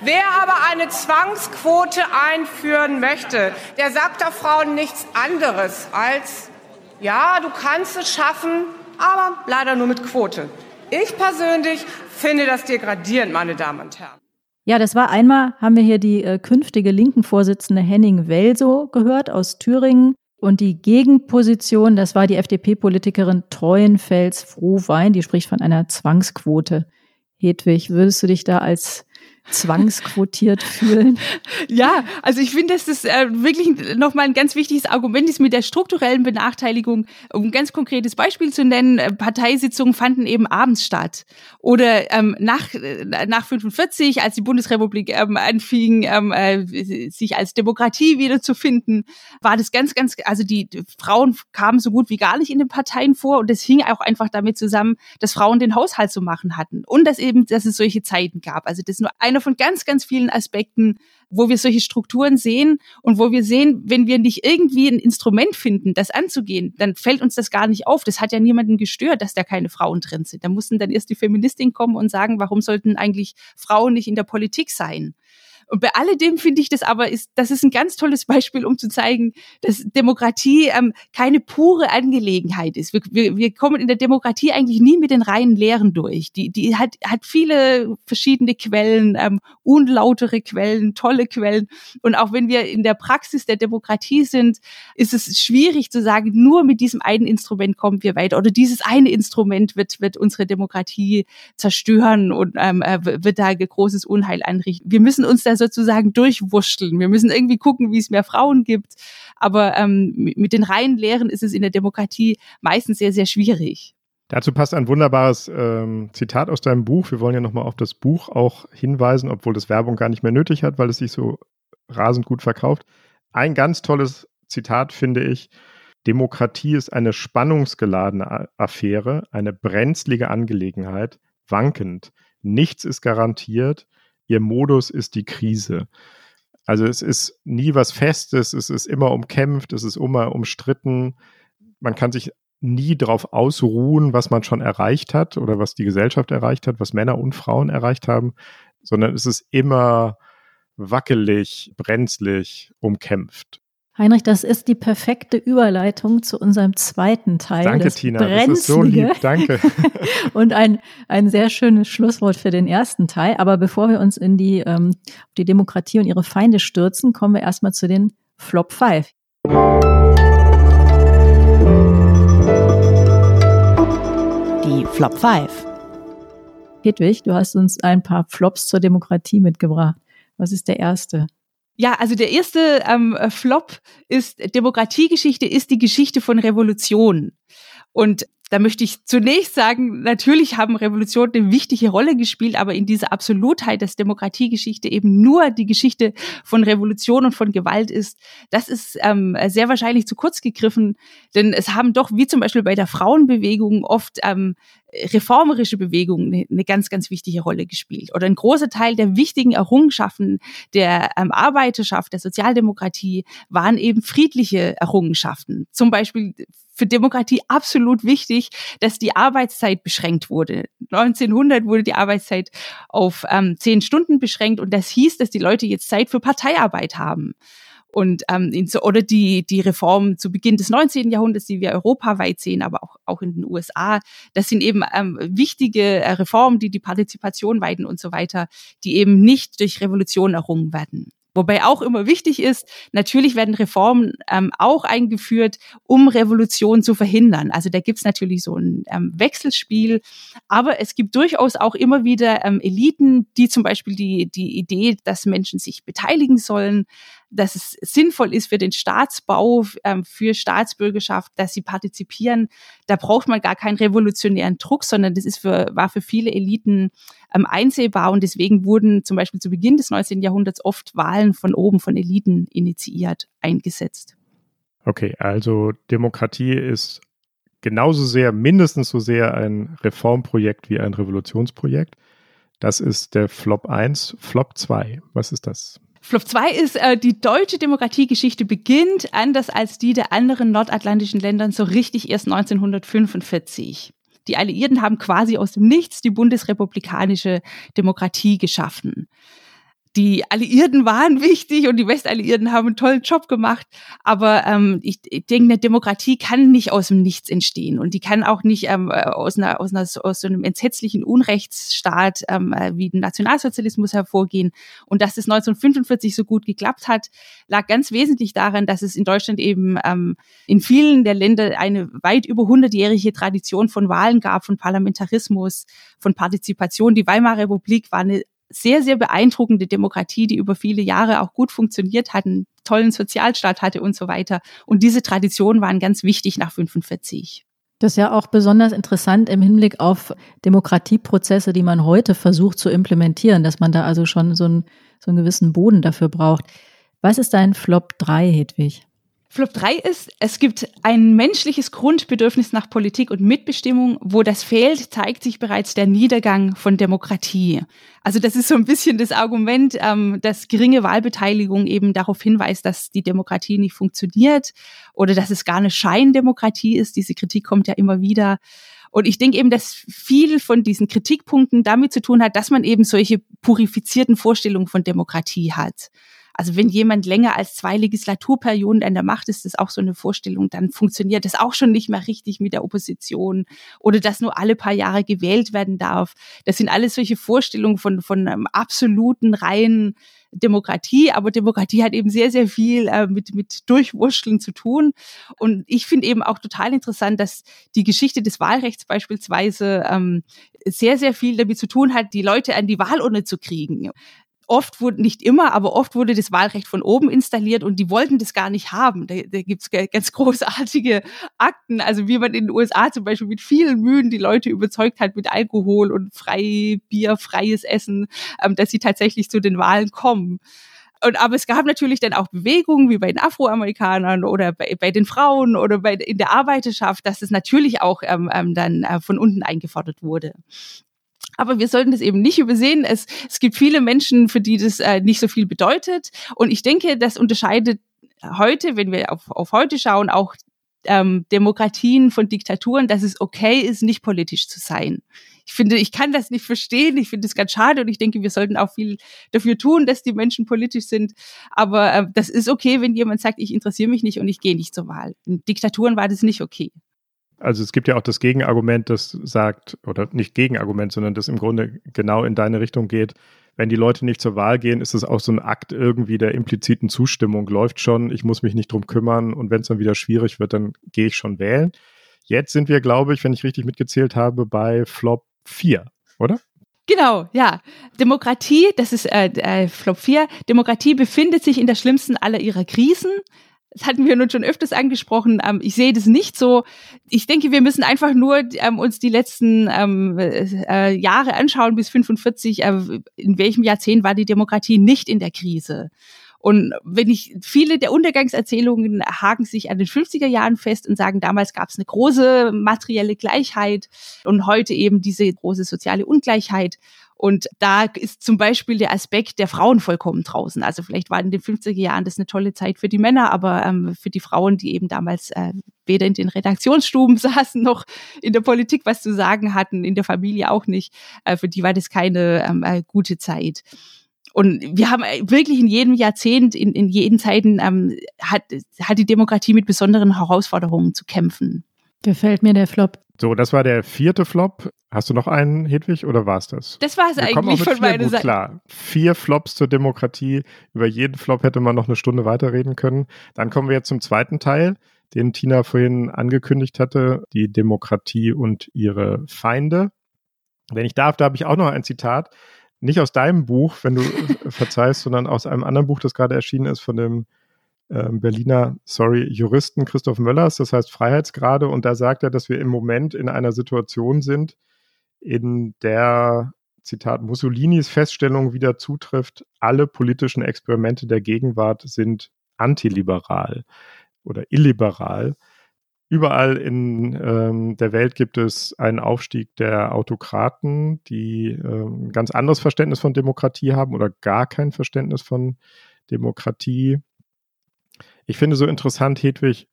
Wer aber eine Zwangsquote einführen möchte, der sagt der Frauen nichts anderes als, ja, du kannst es schaffen, aber leider nur mit Quote. Ich persönlich finde das degradierend, meine Damen und Herren. Ja, das war einmal, haben wir hier die äh, künftige linken Vorsitzende Henning Welso gehört aus Thüringen. Und die Gegenposition, das war die FDP-Politikerin Treuenfels Frohwein, die spricht von einer Zwangsquote. Hedwig, würdest du dich da als zwangsquotiert fühlen. Ja, also ich finde, dass das äh, wirklich nochmal ein ganz wichtiges Argument ist mit der strukturellen Benachteiligung. Um ein ganz konkretes Beispiel zu nennen, äh, Parteisitzungen fanden eben abends statt. Oder ähm, nach, äh, nach 45, als die Bundesrepublik ähm, anfing, ähm, äh, sich als Demokratie wiederzufinden, war das ganz, ganz, also die, Frauen kamen so gut wie gar nicht in den Parteien vor und das hing auch einfach damit zusammen, dass Frauen den Haushalt zu machen hatten und dass eben, dass es solche Zeiten gab. Also das ist nur einer von ganz, ganz vielen Aspekten, wo wir solche Strukturen sehen und wo wir sehen, wenn wir nicht irgendwie ein Instrument finden, das anzugehen, dann fällt uns das gar nicht auf. Das hat ja niemanden gestört, dass da keine Frauen drin sind. Da mussten dann erst die Feministinnen kommen und sagen, warum sollten eigentlich Frauen nicht in der Politik sein? Und bei alledem finde ich das aber ist, das ist ein ganz tolles Beispiel, um zu zeigen, dass Demokratie ähm, keine pure Angelegenheit ist. Wir, wir, wir kommen in der Demokratie eigentlich nie mit den reinen Lehren durch. Die, die hat, hat viele verschiedene Quellen, ähm, unlautere Quellen, tolle Quellen. Und auch wenn wir in der Praxis der Demokratie sind, ist es schwierig zu sagen, nur mit diesem einen Instrument kommen wir weiter. Oder dieses eine Instrument wird, wird unsere Demokratie zerstören und ähm, äh, wird da großes Unheil anrichten. Wir müssen uns da sozusagen durchwurschteln. Wir müssen irgendwie gucken, wie es mehr Frauen gibt. Aber ähm, mit den reinen Lehren ist es in der Demokratie meistens sehr, sehr schwierig. Dazu passt ein wunderbares ähm, Zitat aus deinem Buch. Wir wollen ja nochmal auf das Buch auch hinweisen, obwohl das Werbung gar nicht mehr nötig hat, weil es sich so rasend gut verkauft. Ein ganz tolles Zitat finde ich. Demokratie ist eine spannungsgeladene Affäre, eine brenzlige Angelegenheit, wankend. Nichts ist garantiert, ihr Modus ist die Krise. Also es ist nie was Festes, es ist immer umkämpft, es ist immer umstritten. Man kann sich nie darauf ausruhen, was man schon erreicht hat oder was die Gesellschaft erreicht hat, was Männer und Frauen erreicht haben, sondern es ist immer wackelig, brenzlig, umkämpft. Heinrich, das ist die perfekte Überleitung zu unserem zweiten Teil. Danke, Tina. Das ist so lieb. Danke. und ein, ein sehr schönes Schlusswort für den ersten Teil. Aber bevor wir uns in die, ähm, die Demokratie und ihre Feinde stürzen, kommen wir erstmal zu den Flop 5. Die Flop 5. Hedwig, du hast uns ein paar Flops zur Demokratie mitgebracht. Was ist der erste? Ja, also der erste ähm, Flop ist Demokratiegeschichte ist die Geschichte von Revolution. Und da möchte ich zunächst sagen, natürlich haben Revolutionen eine wichtige Rolle gespielt, aber in dieser Absolutheit, dass Demokratiegeschichte eben nur die Geschichte von Revolution und von Gewalt ist, das ist ähm, sehr wahrscheinlich zu kurz gegriffen, denn es haben doch, wie zum Beispiel bei der Frauenbewegung, oft ähm, reformerische Bewegungen eine, eine ganz, ganz wichtige Rolle gespielt. Oder ein großer Teil der wichtigen Errungenschaften der ähm, Arbeiterschaft, der Sozialdemokratie waren eben friedliche Errungenschaften. Zum Beispiel für Demokratie absolut wichtig, dass die Arbeitszeit beschränkt wurde. 1900 wurde die Arbeitszeit auf ähm, zehn Stunden beschränkt und das hieß, dass die Leute jetzt Zeit für Parteiarbeit haben. Und ähm, oder die, die Reform zu Beginn des 19. Jahrhunderts, die wir europaweit sehen, aber auch, auch in den USA, das sind eben ähm, wichtige äh, Reformen, die die Partizipation weiten und so weiter, die eben nicht durch Revolution errungen werden. Wobei auch immer wichtig ist, natürlich werden Reformen ähm, auch eingeführt, um Revolution zu verhindern. Also da gibt's natürlich so ein ähm, Wechselspiel, aber es gibt durchaus auch immer wieder ähm, Eliten, die zum Beispiel die, die Idee, dass Menschen sich beteiligen sollen, dass es sinnvoll ist für den Staatsbau, ähm, für Staatsbürgerschaft, dass sie partizipieren. Da braucht man gar keinen revolutionären Druck, sondern das ist für, war für viele Eliten ähm, einsehbar und deswegen wurden zum Beispiel zu Beginn des 19. Jahrhunderts oft Wahlen von oben, von Eliten initiiert, eingesetzt. Okay, also Demokratie ist genauso sehr, mindestens so sehr ein Reformprojekt wie ein Revolutionsprojekt. Das ist der Flop 1. Flop 2, was ist das? Flop 2 ist, äh, die deutsche Demokratiegeschichte beginnt, anders als die der anderen nordatlantischen Ländern, so richtig erst 1945. Die Alliierten haben quasi aus dem Nichts die bundesrepublikanische Demokratie geschaffen die Alliierten waren wichtig und die Westalliierten haben einen tollen Job gemacht. Aber ähm, ich, ich denke, eine Demokratie kann nicht aus dem Nichts entstehen und die kann auch nicht ähm, aus, einer, aus, einer, aus so einem entsetzlichen Unrechtsstaat ähm, äh, wie dem Nationalsozialismus hervorgehen. Und dass es 1945 so gut geklappt hat, lag ganz wesentlich daran, dass es in Deutschland eben ähm, in vielen der Länder eine weit über hundertjährige Tradition von Wahlen gab, von Parlamentarismus, von Partizipation. Die Weimarer Republik war eine sehr, sehr beeindruckende Demokratie, die über viele Jahre auch gut funktioniert hat, einen tollen Sozialstaat hatte und so weiter. Und diese Traditionen waren ganz wichtig nach 45. Das ist ja auch besonders interessant im Hinblick auf Demokratieprozesse, die man heute versucht zu implementieren, dass man da also schon so einen, so einen gewissen Boden dafür braucht. Was ist dein Flop 3, Hedwig? Flop 3 ist, es gibt ein menschliches Grundbedürfnis nach Politik und Mitbestimmung. Wo das fehlt, zeigt sich bereits der Niedergang von Demokratie. Also das ist so ein bisschen das Argument, ähm, dass geringe Wahlbeteiligung eben darauf hinweist, dass die Demokratie nicht funktioniert oder dass es gar eine Scheindemokratie ist. Diese Kritik kommt ja immer wieder. Und ich denke eben, dass viel von diesen Kritikpunkten damit zu tun hat, dass man eben solche purifizierten Vorstellungen von Demokratie hat. Also wenn jemand länger als zwei Legislaturperioden an der Macht ist, ist auch so eine Vorstellung, dann funktioniert das auch schon nicht mehr richtig mit der Opposition oder dass nur alle paar Jahre gewählt werden darf. Das sind alles solche Vorstellungen von, von einem absoluten reinen Demokratie, aber Demokratie hat eben sehr, sehr viel äh, mit, mit Durchwurschteln zu tun. Und ich finde eben auch total interessant, dass die Geschichte des Wahlrechts beispielsweise ähm, sehr, sehr viel damit zu tun hat, die Leute an die Wahlurne zu kriegen oft wurde, nicht immer, aber oft wurde das Wahlrecht von oben installiert und die wollten das gar nicht haben. Da, da gibt es ganz großartige Akten, also wie man in den USA zum Beispiel mit vielen Mühen die Leute überzeugt hat mit Alkohol und frei Bier, freies Essen, ähm, dass sie tatsächlich zu den Wahlen kommen. Und, aber es gab natürlich dann auch Bewegungen wie bei den Afroamerikanern oder bei, bei den Frauen oder bei, in der Arbeiterschaft, dass es natürlich auch ähm, ähm, dann äh, von unten eingefordert wurde. Aber wir sollten das eben nicht übersehen. Es, es gibt viele Menschen, für die das äh, nicht so viel bedeutet. Und ich denke, das unterscheidet heute, wenn wir auf, auf heute schauen, auch ähm, Demokratien von Diktaturen, dass es okay ist, nicht politisch zu sein. Ich finde, ich kann das nicht verstehen. Ich finde es ganz schade und ich denke, wir sollten auch viel dafür tun, dass die Menschen politisch sind. Aber äh, das ist okay, wenn jemand sagt, ich interessiere mich nicht und ich gehe nicht zur Wahl. In Diktaturen war das nicht okay also es gibt ja auch das Gegenargument, das sagt, oder nicht Gegenargument, sondern das im Grunde genau in deine Richtung geht. Wenn die Leute nicht zur Wahl gehen, ist es auch so ein Akt irgendwie der impliziten Zustimmung. Läuft schon, ich muss mich nicht drum kümmern und wenn es dann wieder schwierig wird, dann gehe ich schon wählen. Jetzt sind wir, glaube ich, wenn ich richtig mitgezählt habe, bei Flop 4, oder? Genau, ja. Demokratie, das ist äh, äh, Flop 4. Demokratie befindet sich in der schlimmsten aller ihrer Krisen das hatten wir nun schon öfters angesprochen. Ähm, ich sehe das nicht so. Ich denke, wir müssen einfach nur ähm, uns die letzten ähm, äh, Jahre anschauen bis 45. Äh, in welchem Jahrzehnt war die Demokratie nicht in der Krise? Und wenn ich viele der Untergangserzählungen haken sich an den 50er Jahren fest und sagen, damals gab es eine große materielle Gleichheit und heute eben diese große soziale Ungleichheit. Und da ist zum Beispiel der Aspekt der Frauen vollkommen draußen. Also vielleicht war in den 50er Jahren das eine tolle Zeit für die Männer, aber ähm, für die Frauen, die eben damals äh, weder in den Redaktionsstuben saßen noch in der Politik was zu sagen hatten, in der Familie auch nicht, äh, für die war das keine ähm, äh, gute Zeit. Und wir haben äh, wirklich in jedem Jahrzehnt, in, in jeden Zeiten, ähm, hat, hat die Demokratie mit besonderen Herausforderungen zu kämpfen. Gefällt mir der Flop. So, das war der vierte Flop. Hast du noch einen, Hedwig, oder war es das? Das war es eigentlich von meiner Seite. Klar, vier Flops zur Demokratie. Über jeden Flop hätte man noch eine Stunde weiterreden können. Dann kommen wir jetzt zum zweiten Teil, den Tina vorhin angekündigt hatte, die Demokratie und ihre Feinde. Wenn ich darf, da habe ich auch noch ein Zitat. Nicht aus deinem Buch, wenn du verzeihst, sondern aus einem anderen Buch, das gerade erschienen ist, von dem Berliner, sorry, Juristen Christoph Möllers, das heißt Freiheitsgrade. Und da sagt er, dass wir im Moment in einer Situation sind, in der, Zitat, Mussolinis Feststellung wieder zutrifft, alle politischen Experimente der Gegenwart sind antiliberal oder illiberal. Überall in ähm, der Welt gibt es einen Aufstieg der Autokraten, die ähm, ein ganz anderes Verständnis von Demokratie haben oder gar kein Verständnis von Demokratie. Ich finde so interessant, Hedwig,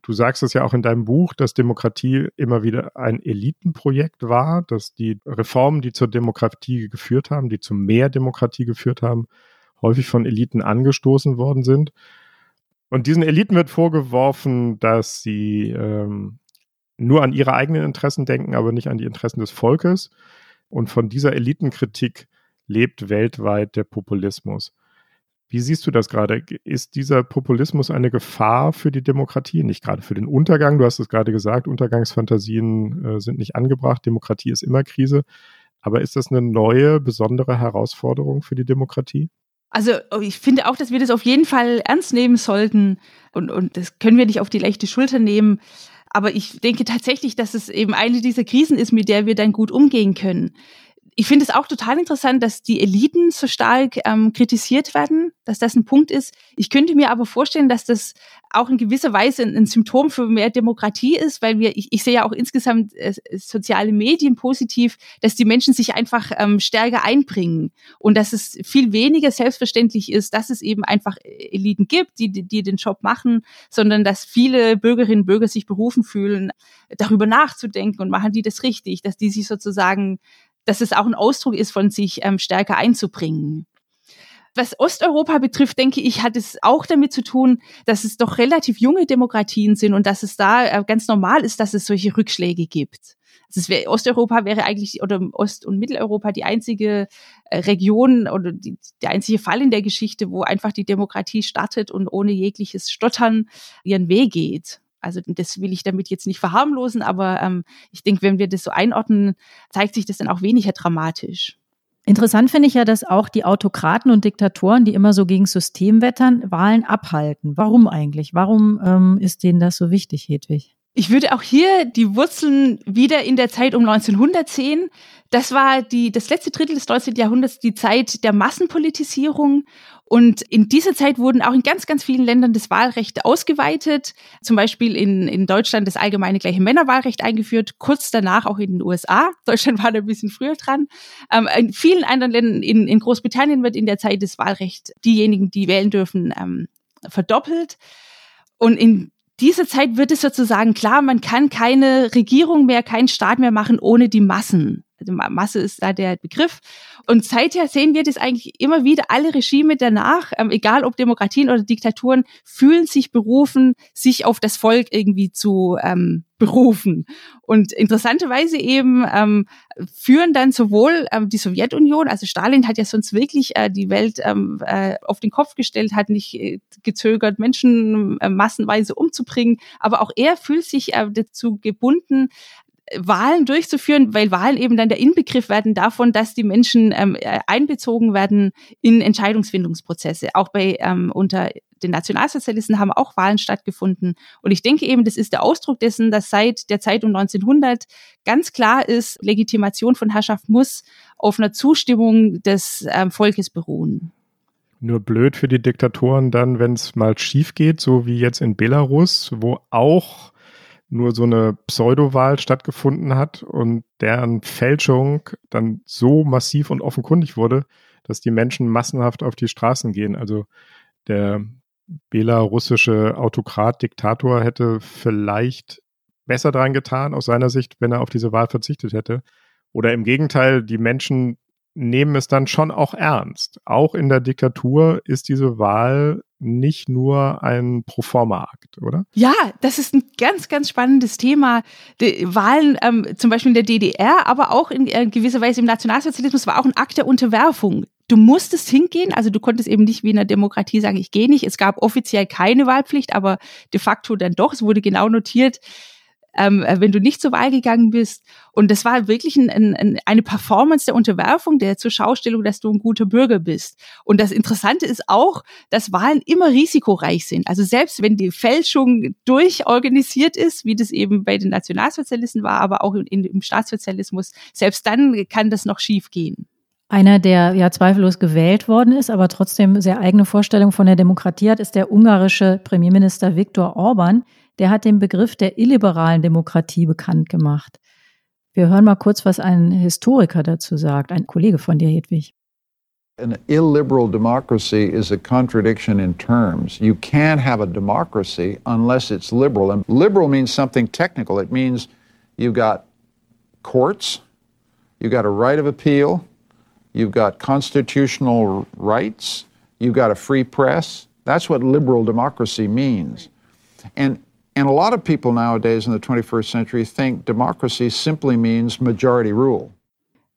du sagst es ja auch in deinem Buch, dass Demokratie immer wieder ein Elitenprojekt war, dass die Reformen, die zur Demokratie geführt haben, die zu mehr Demokratie geführt haben, häufig von Eliten angestoßen worden sind. Und diesen Eliten wird vorgeworfen, dass sie ähm, nur an ihre eigenen Interessen denken, aber nicht an die Interessen des Volkes. Und von dieser Elitenkritik lebt weltweit der Populismus. Wie siehst du das gerade? Ist dieser Populismus eine Gefahr für die Demokratie? Nicht gerade für den Untergang. Du hast es gerade gesagt, Untergangsfantasien äh, sind nicht angebracht. Demokratie ist immer Krise. Aber ist das eine neue, besondere Herausforderung für die Demokratie? Also ich finde auch, dass wir das auf jeden Fall ernst nehmen sollten und, und das können wir nicht auf die leichte Schulter nehmen. Aber ich denke tatsächlich, dass es eben eine dieser Krisen ist, mit der wir dann gut umgehen können ich finde es auch total interessant, dass die Eliten so stark ähm, kritisiert werden, dass das ein Punkt ist. Ich könnte mir aber vorstellen, dass das auch in gewisser Weise ein, ein Symptom für mehr Demokratie ist, weil wir, ich, ich sehe ja auch insgesamt äh, soziale Medien positiv, dass die Menschen sich einfach ähm, stärker einbringen und dass es viel weniger selbstverständlich ist, dass es eben einfach Eliten gibt, die, die, die den Job machen, sondern dass viele Bürgerinnen und Bürger sich berufen fühlen, darüber nachzudenken und machen die das richtig, dass die sich sozusagen dass es auch ein Ausdruck ist, von sich ähm, stärker einzubringen. Was Osteuropa betrifft, denke ich, hat es auch damit zu tun, dass es doch relativ junge Demokratien sind und dass es da äh, ganz normal ist, dass es solche Rückschläge gibt. Also wär, Osteuropa wäre eigentlich oder Ost- und Mitteleuropa die einzige äh, Region oder die, der einzige Fall in der Geschichte, wo einfach die Demokratie startet und ohne jegliches Stottern ihren Weg geht. Also das will ich damit jetzt nicht verharmlosen, aber ähm, ich denke, wenn wir das so einordnen, zeigt sich das dann auch weniger dramatisch. Interessant finde ich ja, dass auch die Autokraten und Diktatoren, die immer so gegen System wettern, Wahlen abhalten. Warum eigentlich? Warum ähm, ist denen das so wichtig, Hedwig? Ich würde auch hier die Wurzeln wieder in der Zeit um 1900 sehen. Das war die, das letzte Drittel des 19. Jahrhunderts, die Zeit der Massenpolitisierung. Und in dieser Zeit wurden auch in ganz, ganz vielen Ländern das Wahlrecht ausgeweitet. Zum Beispiel in, in Deutschland das allgemeine gleiche Männerwahlrecht eingeführt, kurz danach auch in den USA. Deutschland war da ein bisschen früher dran. Ähm, in vielen anderen Ländern, in, in Großbritannien wird in der Zeit das Wahlrecht diejenigen, die wählen dürfen, ähm, verdoppelt. Und in dieser Zeit wird es sozusagen klar, man kann keine Regierung mehr, keinen Staat mehr machen ohne die Massen. Also Masse ist da der Begriff. Und seither sehen wir das eigentlich immer wieder. Alle Regime danach, ähm, egal ob Demokratien oder Diktaturen, fühlen sich berufen, sich auf das Volk irgendwie zu ähm, berufen. Und interessanterweise eben ähm, führen dann sowohl ähm, die Sowjetunion, also Stalin hat ja sonst wirklich äh, die Welt ähm, äh, auf den Kopf gestellt, hat nicht äh, gezögert, Menschen äh, massenweise umzubringen, aber auch er fühlt sich äh, dazu gebunden, Wahlen durchzuführen, weil Wahlen eben dann der Inbegriff werden davon, dass die Menschen ähm, äh, einbezogen werden in Entscheidungsfindungsprozesse. Auch bei ähm, unter den Nationalsozialisten haben auch Wahlen stattgefunden. Und ich denke eben, das ist der Ausdruck dessen, dass seit der Zeit um 1900 ganz klar ist, Legitimation von Herrschaft muss auf einer Zustimmung des ähm, Volkes beruhen. Nur blöd für die Diktatoren dann, wenn es mal schief geht, so wie jetzt in Belarus, wo auch nur so eine Pseudowahl stattgefunden hat und deren Fälschung dann so massiv und offenkundig wurde, dass die Menschen massenhaft auf die Straßen gehen. Also der belarussische Autokrat, Diktator hätte vielleicht besser dran getan, aus seiner Sicht, wenn er auf diese Wahl verzichtet hätte. Oder im Gegenteil, die Menschen nehmen es dann schon auch ernst. Auch in der Diktatur ist diese Wahl nicht nur ein Proforma-Akt, oder? Ja, das ist ein ganz, ganz spannendes Thema. Die Wahlen ähm, zum Beispiel in der DDR, aber auch in äh, gewisser Weise im Nationalsozialismus war auch ein Akt der Unterwerfung. Du musstest hingehen, also du konntest eben nicht wie in der Demokratie sagen, ich gehe nicht. Es gab offiziell keine Wahlpflicht, aber de facto dann doch. Es wurde genau notiert, ähm, äh, wenn du nicht zur Wahl gegangen bist. Und das war wirklich ein, ein, eine Performance der Unterwerfung, der Zurschaustellung, dass du ein guter Bürger bist. Und das Interessante ist auch, dass Wahlen immer risikoreich sind. Also selbst wenn die Fälschung durchorganisiert ist, wie das eben bei den Nationalsozialisten war, aber auch in, in, im Staatssozialismus, selbst dann kann das noch schief gehen. Einer, der ja zweifellos gewählt worden ist, aber trotzdem sehr eigene Vorstellungen von der Demokratie hat, ist der ungarische Premierminister Viktor Orban der hat den Begriff der illiberalen Demokratie bekannt gemacht. Wir hören mal kurz, was ein Historiker dazu sagt, ein Kollege von dir, Hedwig. An illiberal democracy is a contradiction in terms. You can't have a democracy unless it's liberal. And liberal means something technical. It means you've got courts, you've got a right of appeal, you've got constitutional rights, you've got a free press. That's what liberal democracy means. And And a lot of people nowadays in the 21st century think democracy simply means majority rule.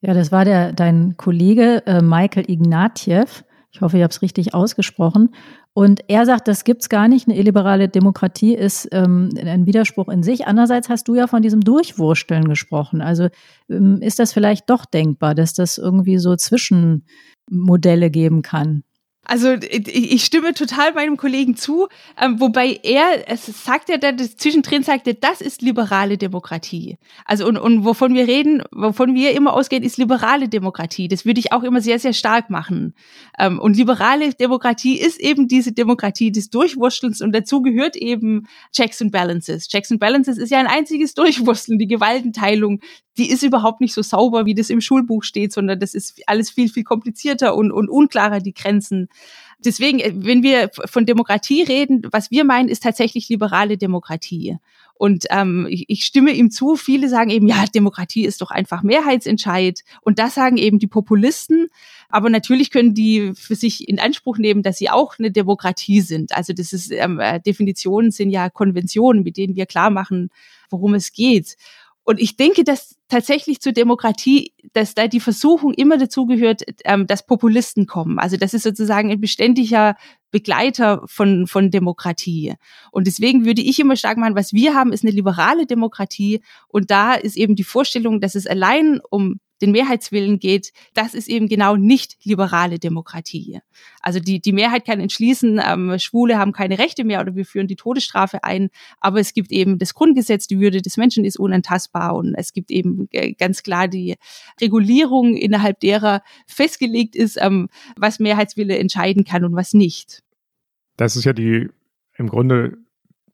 Ja, das war der, dein Kollege äh, Michael Ignatieff. Ich hoffe, ich habe es richtig ausgesprochen. Und er sagt, das gibt's gar nicht. Eine illiberale Demokratie ist ähm, ein Widerspruch in sich. Andererseits hast du ja von diesem Durchwursteln gesprochen. Also ähm, ist das vielleicht doch denkbar, dass das irgendwie so Zwischenmodelle geben kann? Also ich stimme total meinem Kollegen zu, ähm, wobei er, es sagt ja, das zwischendrin sagt er, das ist liberale Demokratie. Also und, und wovon wir reden, wovon wir immer ausgehen, ist liberale Demokratie. Das würde ich auch immer sehr, sehr stark machen. Ähm, und liberale Demokratie ist eben diese Demokratie des Durchwurschtelns und dazu gehört eben Checks and Balances. Checks and Balances ist ja ein einziges Durchwursteln, die Gewaltenteilung, die ist überhaupt nicht so sauber, wie das im Schulbuch steht, sondern das ist alles viel, viel komplizierter und, und unklarer, die Grenzen. Deswegen, äh, wenn wir von Demokratie reden, was wir meinen, ist tatsächlich liberale Demokratie. Und ähm, ich, ich stimme ihm zu. Viele sagen eben, ja, Demokratie ist doch einfach Mehrheitsentscheid. Und das sagen eben die Populisten. Aber natürlich können die für sich in Anspruch nehmen, dass sie auch eine Demokratie sind. Also das ist ähm, äh, Definitionen sind ja Konventionen, mit denen wir klar machen, worum es geht. Und ich denke, dass tatsächlich zur Demokratie, dass da die Versuchung immer dazu gehört, ähm, dass Populisten kommen. Also das ist sozusagen ein beständiger Begleiter von, von Demokratie. Und deswegen würde ich immer stark machen, was wir haben, ist eine liberale Demokratie. Und da ist eben die Vorstellung, dass es allein um den Mehrheitswillen geht, das ist eben genau nicht liberale Demokratie. Also die, die Mehrheit kann entschließen, ähm, Schwule haben keine Rechte mehr oder wir führen die Todesstrafe ein, aber es gibt eben das Grundgesetz, die Würde des Menschen ist unantastbar und es gibt eben äh, ganz klar die Regulierung, innerhalb derer festgelegt ist, ähm, was Mehrheitswille entscheiden kann und was nicht. Das ist ja die im Grunde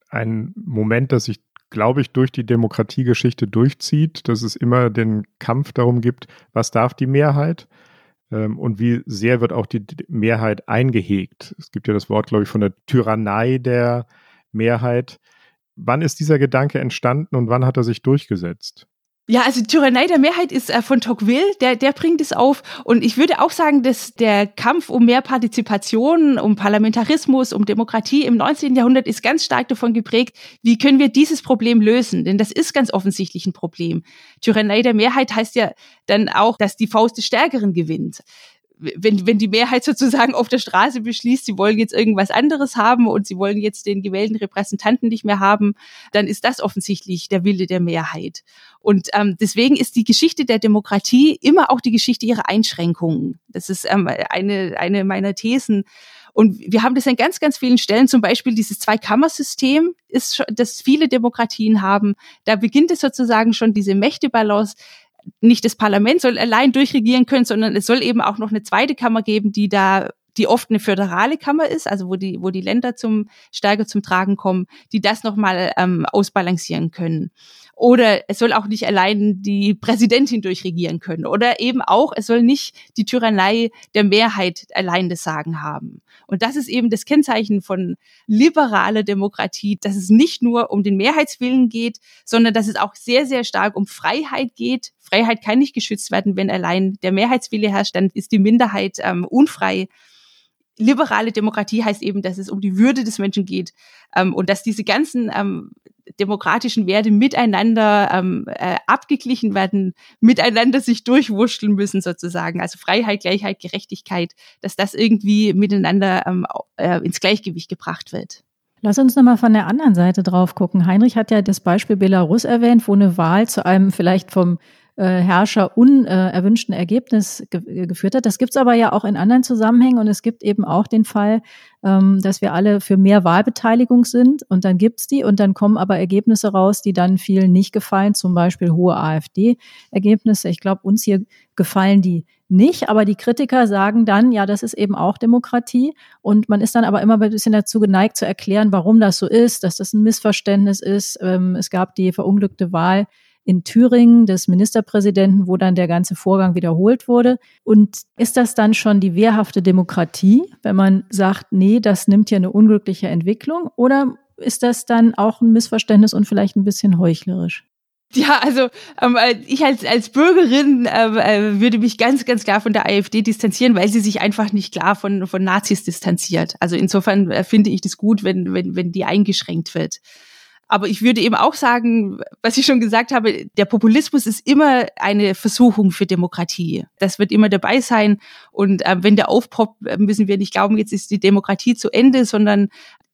ein Moment, das sich glaube ich, durch die Demokratiegeschichte durchzieht, dass es immer den Kampf darum gibt, was darf die Mehrheit ähm, und wie sehr wird auch die Mehrheit eingehegt. Es gibt ja das Wort, glaube ich, von der Tyrannei der Mehrheit. Wann ist dieser Gedanke entstanden und wann hat er sich durchgesetzt? Ja, also Tyrannei der Mehrheit ist äh, von Tocqueville, der, der bringt es auf. Und ich würde auch sagen, dass der Kampf um mehr Partizipation, um Parlamentarismus, um Demokratie im 19. Jahrhundert ist ganz stark davon geprägt, wie können wir dieses Problem lösen? Denn das ist ganz offensichtlich ein Problem. Tyrannei der Mehrheit heißt ja dann auch, dass die Faust des Stärkeren gewinnt wenn, wenn die Mehrheit sozusagen auf der Straße beschließt, sie wollen jetzt irgendwas anderes haben und sie wollen jetzt den gewählten Repräsentanten nicht mehr haben, dann ist das offensichtlich der Wille der Mehrheit. Und ähm, deswegen ist die Geschichte der Demokratie immer auch die Geschichte ihrer Einschränkungen. Das ist ähm, eine, eine meiner Thesen. Und wir haben das an ganz, ganz vielen Stellen, zum Beispiel dieses Zweikammersystem, ist, das viele Demokratien haben. Da beginnt es sozusagen schon diese Mächtebalance nicht das Parlament soll allein durchregieren können, sondern es soll eben auch noch eine zweite Kammer geben, die da die oft eine föderale Kammer ist, also wo die, wo die Länder zum stärker zum Tragen kommen, die das nochmal ähm, ausbalancieren können. Oder es soll auch nicht allein die Präsidentin durchregieren können. Oder eben auch, es soll nicht die Tyrannei der Mehrheit allein das Sagen haben. Und das ist eben das Kennzeichen von liberaler Demokratie, dass es nicht nur um den Mehrheitswillen geht, sondern dass es auch sehr, sehr stark um Freiheit geht. Freiheit kann nicht geschützt werden, wenn allein der Mehrheitswille herrscht, dann ist die Minderheit ähm, unfrei liberale Demokratie heißt eben, dass es um die Würde des Menschen geht ähm, und dass diese ganzen ähm, demokratischen Werte miteinander ähm, äh, abgeglichen werden, miteinander sich durchwurschteln müssen sozusagen. Also Freiheit, Gleichheit, Gerechtigkeit, dass das irgendwie miteinander ähm, äh, ins Gleichgewicht gebracht wird. Lass uns nochmal von der anderen Seite drauf gucken. Heinrich hat ja das Beispiel Belarus erwähnt, wo eine Wahl zu einem vielleicht vom Herrscher unerwünschten Ergebnis ge geführt hat. Das gibt es aber ja auch in anderen Zusammenhängen und es gibt eben auch den Fall, ähm, dass wir alle für mehr Wahlbeteiligung sind und dann gibt's die und dann kommen aber Ergebnisse raus, die dann vielen nicht gefallen, zum Beispiel hohe AfD-Ergebnisse. Ich glaube, uns hier gefallen die nicht, aber die Kritiker sagen dann, ja, das ist eben auch Demokratie und man ist dann aber immer ein bisschen dazu geneigt zu erklären, warum das so ist, dass das ein Missverständnis ist. Ähm, es gab die verunglückte Wahl in Thüringen des Ministerpräsidenten, wo dann der ganze Vorgang wiederholt wurde. Und ist das dann schon die wehrhafte Demokratie, wenn man sagt, nee, das nimmt ja eine unglückliche Entwicklung? Oder ist das dann auch ein Missverständnis und vielleicht ein bisschen heuchlerisch? Ja, also ähm, äh, ich als, als Bürgerin äh, würde mich ganz, ganz klar von der AfD distanzieren, weil sie sich einfach nicht klar von, von Nazis distanziert. Also insofern äh, finde ich das gut, wenn, wenn, wenn die eingeschränkt wird. Aber ich würde eben auch sagen, was ich schon gesagt habe, der Populismus ist immer eine Versuchung für Demokratie. Das wird immer dabei sein. Und äh, wenn der aufpoppt, müssen wir nicht glauben, jetzt ist die Demokratie zu Ende, sondern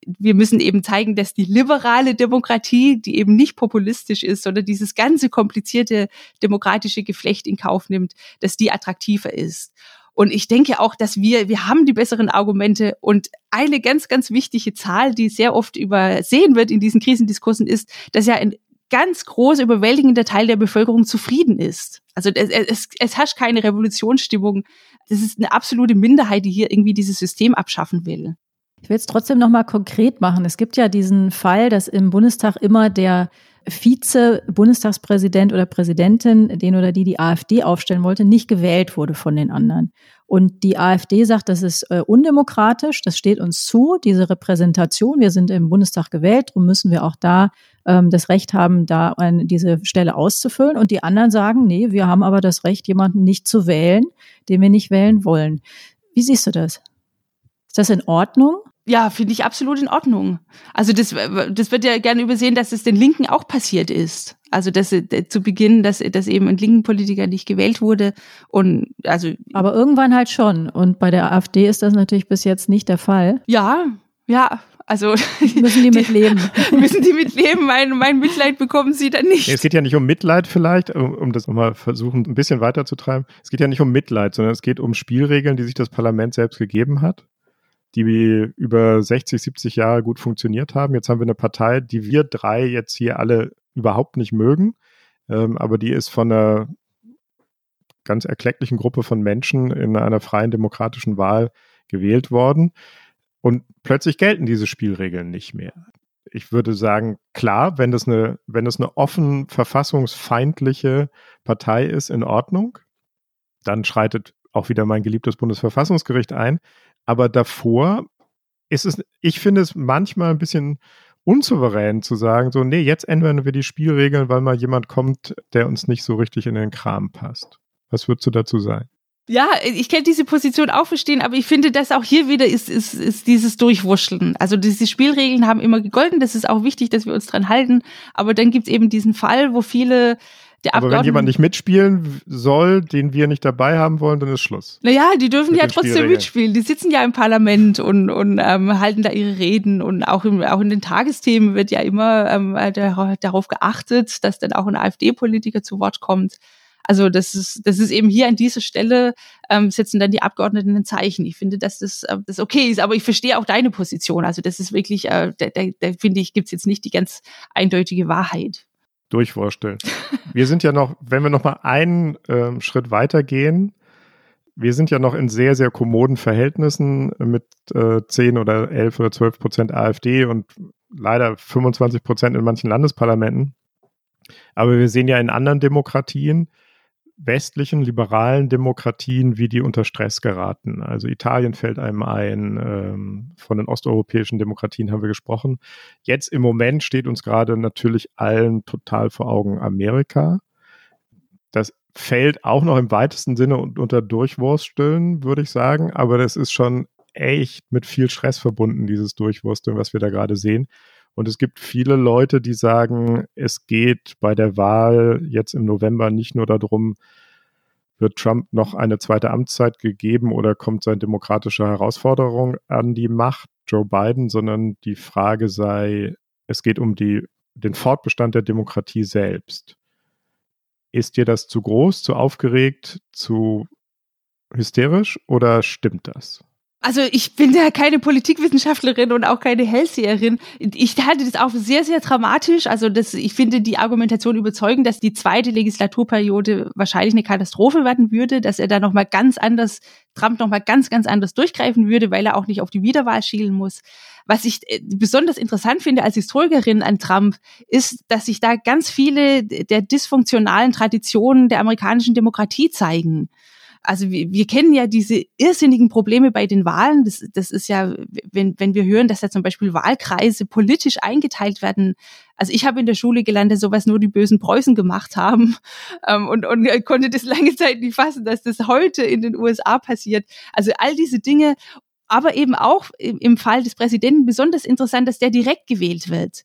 wir müssen eben zeigen, dass die liberale Demokratie, die eben nicht populistisch ist, sondern dieses ganze komplizierte demokratische Geflecht in Kauf nimmt, dass die attraktiver ist. Und ich denke auch, dass wir, wir haben die besseren Argumente und eine ganz, ganz wichtige Zahl, die sehr oft übersehen wird in diesen Krisendiskursen ist, dass ja ein ganz groß überwältigender Teil der Bevölkerung zufrieden ist. Also es, es, es herrscht keine Revolutionsstimmung. Das ist eine absolute Minderheit, die hier irgendwie dieses System abschaffen will. Ich will es trotzdem noch mal konkret machen. Es gibt ja diesen Fall, dass im Bundestag immer der Vize-Bundestagspräsident oder Präsidentin, den oder die die AfD aufstellen wollte, nicht gewählt wurde von den anderen. Und die AfD sagt, das ist äh, undemokratisch, das steht uns zu, diese Repräsentation. Wir sind im Bundestag gewählt, darum müssen wir auch da ähm, das Recht haben, da eine, diese Stelle auszufüllen. Und die anderen sagen, nee, wir haben aber das Recht, jemanden nicht zu wählen, den wir nicht wählen wollen. Wie siehst du das? Ist das in Ordnung? Ja, finde ich absolut in Ordnung. Also das, das wird ja gerne übersehen, dass es den Linken auch passiert ist. Also dass äh, zu Beginn, dass, dass eben ein linken Politiker nicht gewählt wurde und also. Aber irgendwann halt schon. Und bei der AfD ist das natürlich bis jetzt nicht der Fall. Ja, ja. Also müssen die mitleben. müssen die mitleben. Mein, mein Mitleid bekommen sie dann nicht. Es geht ja nicht um Mitleid vielleicht, um, um das nochmal versuchen, ein bisschen weiterzutreiben. Es geht ja nicht um Mitleid, sondern es geht um Spielregeln, die sich das Parlament selbst gegeben hat die über 60, 70 Jahre gut funktioniert haben. Jetzt haben wir eine Partei, die wir drei jetzt hier alle überhaupt nicht mögen, ähm, aber die ist von einer ganz erklecklichen Gruppe von Menschen in einer freien demokratischen Wahl gewählt worden. Und plötzlich gelten diese Spielregeln nicht mehr. Ich würde sagen, klar, wenn das eine, wenn das eine offen verfassungsfeindliche Partei ist, in Ordnung. Dann schreitet auch wieder mein geliebtes Bundesverfassungsgericht ein. Aber davor ist es, ich finde es manchmal ein bisschen unsouverän zu sagen, so, nee, jetzt ändern wir die Spielregeln, weil mal jemand kommt, der uns nicht so richtig in den Kram passt. Was würdest du dazu sagen? Ja, ich kann diese Position auch verstehen, aber ich finde, dass auch hier wieder ist, ist, ist dieses Durchwurschteln. Also diese Spielregeln haben immer gegolten, das ist auch wichtig, dass wir uns dran halten. Aber dann gibt es eben diesen Fall, wo viele der Aber wenn jemand nicht mitspielen soll, den wir nicht dabei haben wollen, dann ist Schluss. Naja, die dürfen ja trotzdem mitspielen. Die sitzen ja im Parlament und, und ähm, halten da ihre Reden. Und auch, im, auch in den Tagesthemen wird ja immer ähm, der, darauf geachtet, dass dann auch ein AfD-Politiker zu Wort kommt. Also das ist, das ist eben hier an dieser Stelle ähm, setzen dann die Abgeordneten ein Zeichen. Ich finde, dass das, äh, das okay ist, aber ich verstehe auch deine Position. Also das ist wirklich, äh, da, da, da finde ich, gibt's jetzt nicht die ganz eindeutige Wahrheit durchwursteln. wir sind ja noch, wenn wir noch mal einen ähm, Schritt weitergehen, wir sind ja noch in sehr, sehr kommoden Verhältnissen mit äh, 10 oder 11 oder 12 Prozent AfD und leider 25 Prozent in manchen Landesparlamenten. Aber wir sehen ja in anderen Demokratien, westlichen liberalen Demokratien, wie die unter Stress geraten. Also Italien fällt einem ein, ähm, von den osteuropäischen Demokratien haben wir gesprochen. Jetzt im Moment steht uns gerade natürlich allen total vor Augen Amerika. Das fällt auch noch im weitesten Sinne unter Durchwursteln, würde ich sagen, aber das ist schon echt mit viel Stress verbunden, dieses Durchwursteln, was wir da gerade sehen. Und es gibt viele Leute, die sagen, es geht bei der Wahl jetzt im November nicht nur darum, wird Trump noch eine zweite Amtszeit gegeben oder kommt seine demokratische Herausforderung an die Macht, Joe Biden, sondern die Frage sei, es geht um die, den Fortbestand der Demokratie selbst. Ist dir das zu groß, zu aufgeregt, zu hysterisch oder stimmt das? Also ich bin ja keine Politikwissenschaftlerin und auch keine Hellseherin. Ich halte das auch sehr, sehr dramatisch. Also das, ich finde die Argumentation überzeugend, dass die zweite Legislaturperiode wahrscheinlich eine Katastrophe werden würde, dass er da nochmal ganz anders, Trump nochmal ganz, ganz anders durchgreifen würde, weil er auch nicht auf die Wiederwahl schielen muss. Was ich äh, besonders interessant finde als Historikerin an Trump, ist, dass sich da ganz viele der dysfunktionalen Traditionen der amerikanischen Demokratie zeigen also wir, wir kennen ja diese irrsinnigen Probleme bei den Wahlen. Das, das ist ja, wenn, wenn wir hören, dass ja zum Beispiel Wahlkreise politisch eingeteilt werden. Also ich habe in der Schule gelernt, dass sowas nur die bösen Preußen gemacht haben ähm, und, und konnte das lange Zeit nicht fassen, dass das heute in den USA passiert. Also all diese Dinge aber eben auch im Fall des Präsidenten besonders interessant, dass der direkt gewählt wird.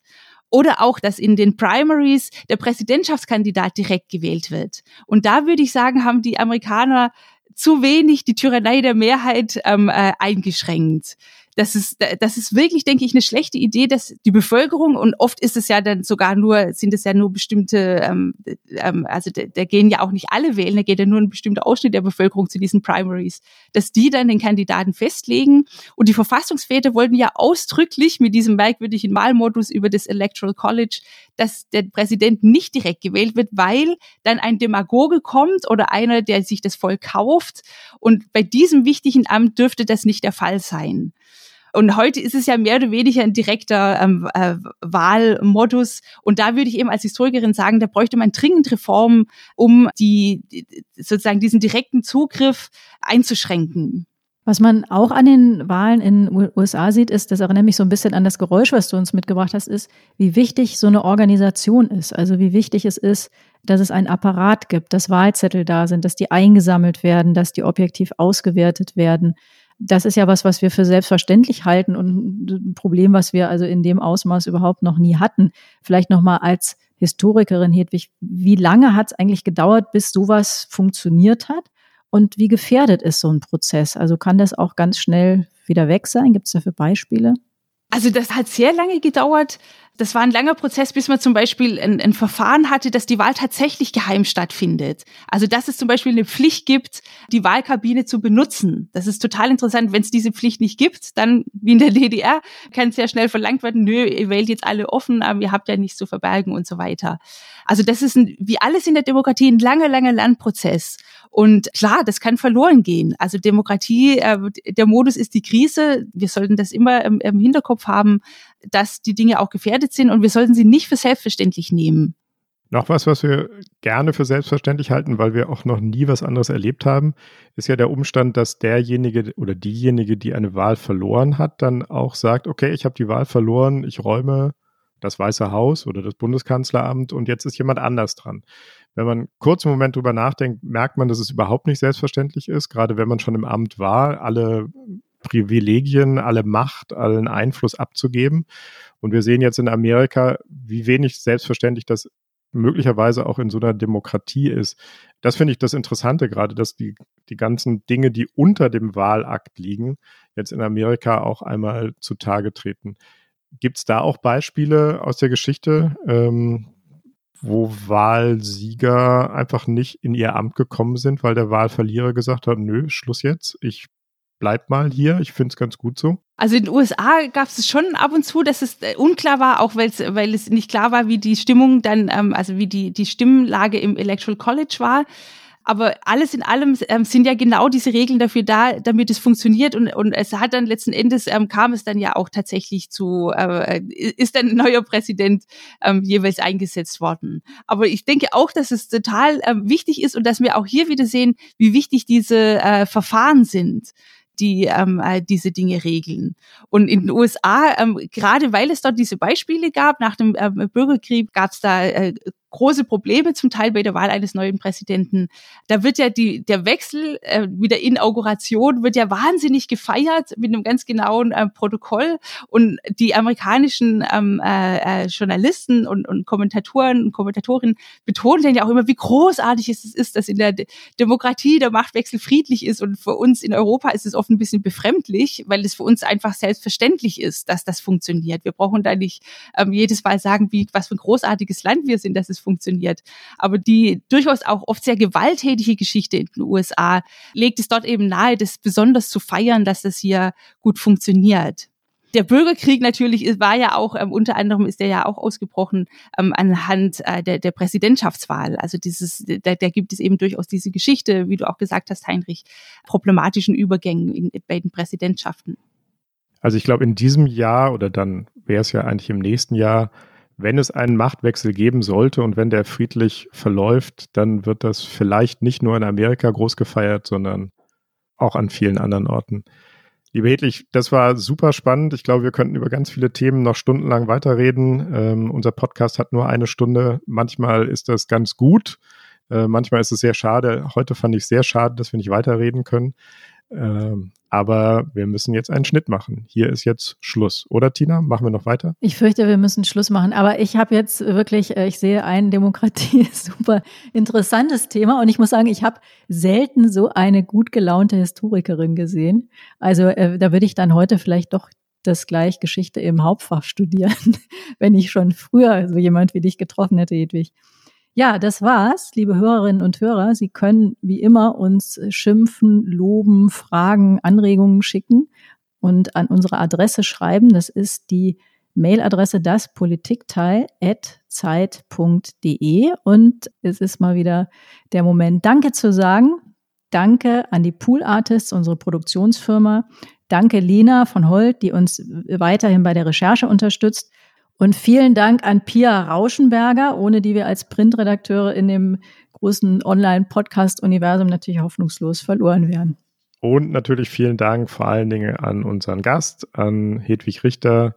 Oder auch, dass in den Primaries der Präsidentschaftskandidat direkt gewählt wird. Und da würde ich sagen, haben die Amerikaner zu wenig die Tyrannei der Mehrheit ähm, äh, eingeschränkt. Das ist, das ist wirklich, denke ich, eine schlechte Idee, dass die Bevölkerung und oft ist es ja dann sogar nur, sind es ja nur bestimmte, ähm, ähm, also da, da gehen ja auch nicht alle wählen, da geht ja nur ein bestimmter Ausschnitt der Bevölkerung zu diesen Primaries, dass die dann den Kandidaten festlegen. Und die Verfassungsväter wollten ja ausdrücklich mit diesem merkwürdigen Wahlmodus über das Electoral College, dass der Präsident nicht direkt gewählt wird, weil dann ein Demagoge kommt oder einer, der sich das Volk kauft und bei diesem wichtigen Amt dürfte das nicht der Fall sein. Und heute ist es ja mehr oder weniger ein direkter ähm, äh, Wahlmodus. Und da würde ich eben als Historikerin sagen, da bräuchte man dringend Reformen, um die sozusagen diesen direkten Zugriff einzuschränken. Was man auch an den Wahlen in den USA sieht, ist, das erinnert mich so ein bisschen an das Geräusch, was du uns mitgebracht hast, ist, wie wichtig so eine Organisation ist. Also wie wichtig es ist, dass es einen Apparat gibt, dass Wahlzettel da sind, dass die eingesammelt werden, dass die objektiv ausgewertet werden, das ist ja was, was wir für selbstverständlich halten und ein Problem, was wir also in dem Ausmaß überhaupt noch nie hatten. Vielleicht nochmal als Historikerin, Hedwig, wie lange hat es eigentlich gedauert, bis sowas funktioniert hat? Und wie gefährdet ist so ein Prozess? Also kann das auch ganz schnell wieder weg sein? Gibt es dafür Beispiele? Also das hat sehr lange gedauert. Das war ein langer Prozess, bis man zum Beispiel ein, ein, Verfahren hatte, dass die Wahl tatsächlich geheim stattfindet. Also dass es zum Beispiel eine Pflicht gibt, die Wahlkabine zu benutzen. Das ist total interessant. Wenn es diese Pflicht nicht gibt, dann wie in der DDR kann sehr schnell verlangt werden, nö, ihr wählt jetzt alle offen, aber ihr habt ja nichts zu verbergen und so weiter. Also das ist ein, wie alles in der Demokratie ein langer, langer Lernprozess. Und klar, das kann verloren gehen. Also Demokratie, äh, der Modus ist die Krise. Wir sollten das immer im, im Hinterkopf haben, dass die Dinge auch gefährdet sind und wir sollten sie nicht für selbstverständlich nehmen. Noch was, was wir gerne für selbstverständlich halten, weil wir auch noch nie was anderes erlebt haben, ist ja der Umstand, dass derjenige oder diejenige, die eine Wahl verloren hat, dann auch sagt, okay, ich habe die Wahl verloren, ich räume das Weiße Haus oder das Bundeskanzleramt und jetzt ist jemand anders dran wenn man kurz einen Moment drüber nachdenkt, merkt man, dass es überhaupt nicht selbstverständlich ist, gerade wenn man schon im Amt war, alle Privilegien, alle Macht, allen Einfluss abzugeben. Und wir sehen jetzt in Amerika, wie wenig selbstverständlich das möglicherweise auch in so einer Demokratie ist. Das finde ich das Interessante gerade, dass die, die ganzen Dinge, die unter dem Wahlakt liegen, jetzt in Amerika auch einmal zutage treten. Gibt es da auch Beispiele aus der Geschichte, ähm, wo Wahlsieger einfach nicht in ihr Amt gekommen sind, weil der Wahlverlierer gesagt hat, nö, Schluss jetzt, ich bleib mal hier, ich finde es ganz gut so. Also in den USA gab es schon ab und zu, dass es äh, unklar war, auch weil es nicht klar war, wie die Stimmung dann, ähm, also wie die, die Stimmlage im Electoral College war. Aber alles in allem ähm, sind ja genau diese Regeln dafür da, damit es funktioniert. Und, und es hat dann letzten Endes, ähm, kam es dann ja auch tatsächlich zu, äh, ist dann ein neuer Präsident ähm, jeweils eingesetzt worden. Aber ich denke auch, dass es total ähm, wichtig ist und dass wir auch hier wieder sehen, wie wichtig diese äh, Verfahren sind die ähm, äh, diese Dinge regeln. Und in den USA, ähm, gerade weil es dort diese Beispiele gab, nach dem ähm, Bürgerkrieg gab es da äh, große Probleme zum Teil bei der Wahl eines neuen Präsidenten. Da wird ja die, der Wechsel äh, mit der Inauguration wird ja wahnsinnig gefeiert mit einem ganz genauen äh, Protokoll und die amerikanischen ähm, äh, äh, Journalisten und, und Kommentatoren und Kommentatorinnen betonen dann ja auch immer, wie großartig es ist, dass in der Demokratie der Machtwechsel friedlich ist und für uns in Europa ist es oft ein bisschen befremdlich, weil es für uns einfach selbstverständlich ist, dass das funktioniert. Wir brauchen da nicht ähm, jedes Mal sagen, wie was für ein großartiges Land wir sind, dass es funktioniert. Aber die durchaus auch oft sehr gewalttätige Geschichte in den USA legt es dort eben nahe, das besonders zu feiern, dass das hier gut funktioniert der Bürgerkrieg natürlich war ja auch, ähm, unter anderem ist der ja auch ausgebrochen ähm, anhand äh, der, der Präsidentschaftswahl. Also dieses, da, da gibt es eben durchaus diese Geschichte, wie du auch gesagt hast, Heinrich, problematischen Übergängen in, in beiden Präsidentschaften. Also ich glaube, in diesem Jahr oder dann wäre es ja eigentlich im nächsten Jahr wenn es einen Machtwechsel geben sollte und wenn der friedlich verläuft, dann wird das vielleicht nicht nur in Amerika groß gefeiert, sondern auch an vielen anderen Orten. Liebe Hedlich, das war super spannend. Ich glaube, wir könnten über ganz viele Themen noch stundenlang weiterreden. Ähm, unser Podcast hat nur eine Stunde. Manchmal ist das ganz gut. Äh, manchmal ist es sehr schade. Heute fand ich sehr schade, dass wir nicht weiterreden können. Ähm, aber wir müssen jetzt einen Schnitt machen. Hier ist jetzt Schluss. Oder Tina? Machen wir noch weiter? Ich fürchte, wir müssen Schluss machen. Aber ich habe jetzt wirklich, äh, ich sehe ein Demokratie super interessantes Thema. Und ich muss sagen, ich habe selten so eine gut gelaunte Historikerin gesehen. Also äh, da würde ich dann heute vielleicht doch das gleich Geschichte im Hauptfach studieren, wenn ich schon früher so jemand wie dich getroffen hätte, Hedwig. Ja, das war's, liebe Hörerinnen und Hörer. Sie können wie immer uns schimpfen, loben, Fragen, Anregungen schicken und an unsere Adresse schreiben. Das ist die Mailadresse daspolitikteil.zeit.de. Und es ist mal wieder der Moment, Danke zu sagen. Danke an die Pool Artists, unsere Produktionsfirma. Danke Lena von Holt, die uns weiterhin bei der Recherche unterstützt. Und vielen Dank an Pia Rauschenberger, ohne die wir als Printredakteure in dem großen Online-Podcast-Universum natürlich hoffnungslos verloren wären. Und natürlich vielen Dank vor allen Dingen an unseren Gast, an Hedwig Richter,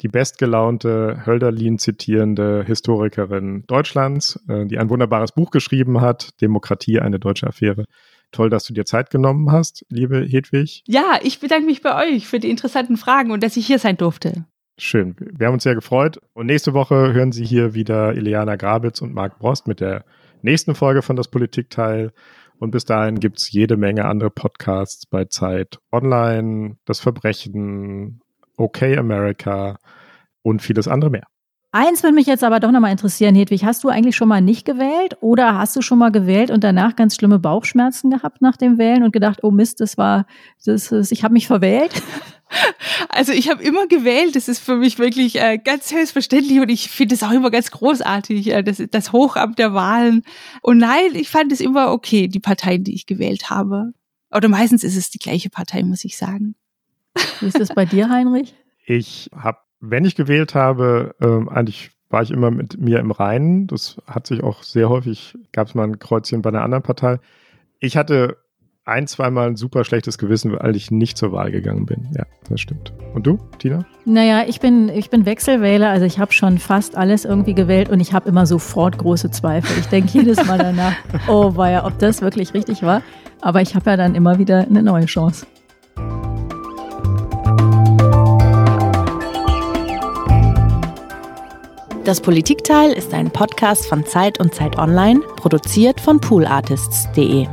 die bestgelaunte Hölderlin zitierende Historikerin Deutschlands, äh, die ein wunderbares Buch geschrieben hat, Demokratie, eine deutsche Affäre. Toll, dass du dir Zeit genommen hast, liebe Hedwig. Ja, ich bedanke mich bei euch für die interessanten Fragen und dass ich hier sein durfte. Schön. Wir haben uns sehr gefreut. Und nächste Woche hören Sie hier wieder Ileana Grabitz und Marc Brost mit der nächsten Folge von das Politikteil. Und bis dahin gibt es jede Menge andere Podcasts bei Zeit Online, Das Verbrechen, OK America und vieles andere mehr. Eins würde mich jetzt aber doch nochmal interessieren, Hedwig. Hast du eigentlich schon mal nicht gewählt oder hast du schon mal gewählt und danach ganz schlimme Bauchschmerzen gehabt nach dem Wählen und gedacht, oh Mist, das war, das, das ich habe mich verwählt? Also ich habe immer gewählt, das ist für mich wirklich äh, ganz selbstverständlich und ich finde es auch immer ganz großartig, äh, das, das Hochamt der Wahlen. Und nein, ich fand es immer okay, die Parteien, die ich gewählt habe. Oder meistens ist es die gleiche Partei, muss ich sagen. Wie ist das bei dir, Heinrich? Ich habe, wenn ich gewählt habe, ähm, eigentlich war ich immer mit mir im Reinen. Das hat sich auch sehr häufig, gab es mal ein Kreuzchen bei einer anderen Partei. Ich hatte ein, zweimal ein super schlechtes Gewissen, weil ich nicht zur Wahl gegangen bin. Ja, das stimmt. Und du, Tina? Naja, ich bin, ich bin Wechselwähler, also ich habe schon fast alles irgendwie gewählt und ich habe immer sofort große Zweifel. Ich denke jedes Mal danach, oh war ja, ob das wirklich richtig war. Aber ich habe ja dann immer wieder eine neue Chance. Das Politikteil ist ein Podcast von Zeit und Zeit Online, produziert von poolartists.de.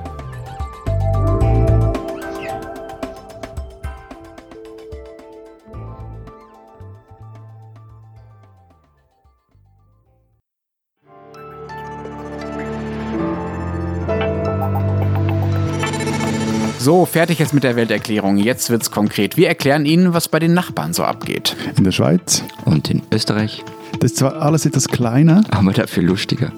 So, fertig jetzt mit der Welterklärung. Jetzt wird's konkret. Wir erklären Ihnen, was bei den Nachbarn so abgeht. In der Schweiz. Und in Österreich. Das ist zwar alles etwas kleiner. Aber dafür lustiger.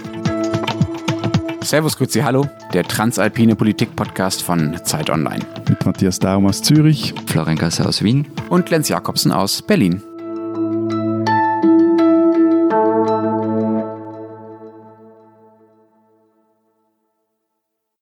Servus, Grüezi, hallo. Der transalpine Politik-Podcast von Zeit Online. Mit Matthias Daum aus Zürich. Florian Gasser aus Wien. Und Lenz Jakobsen aus Berlin.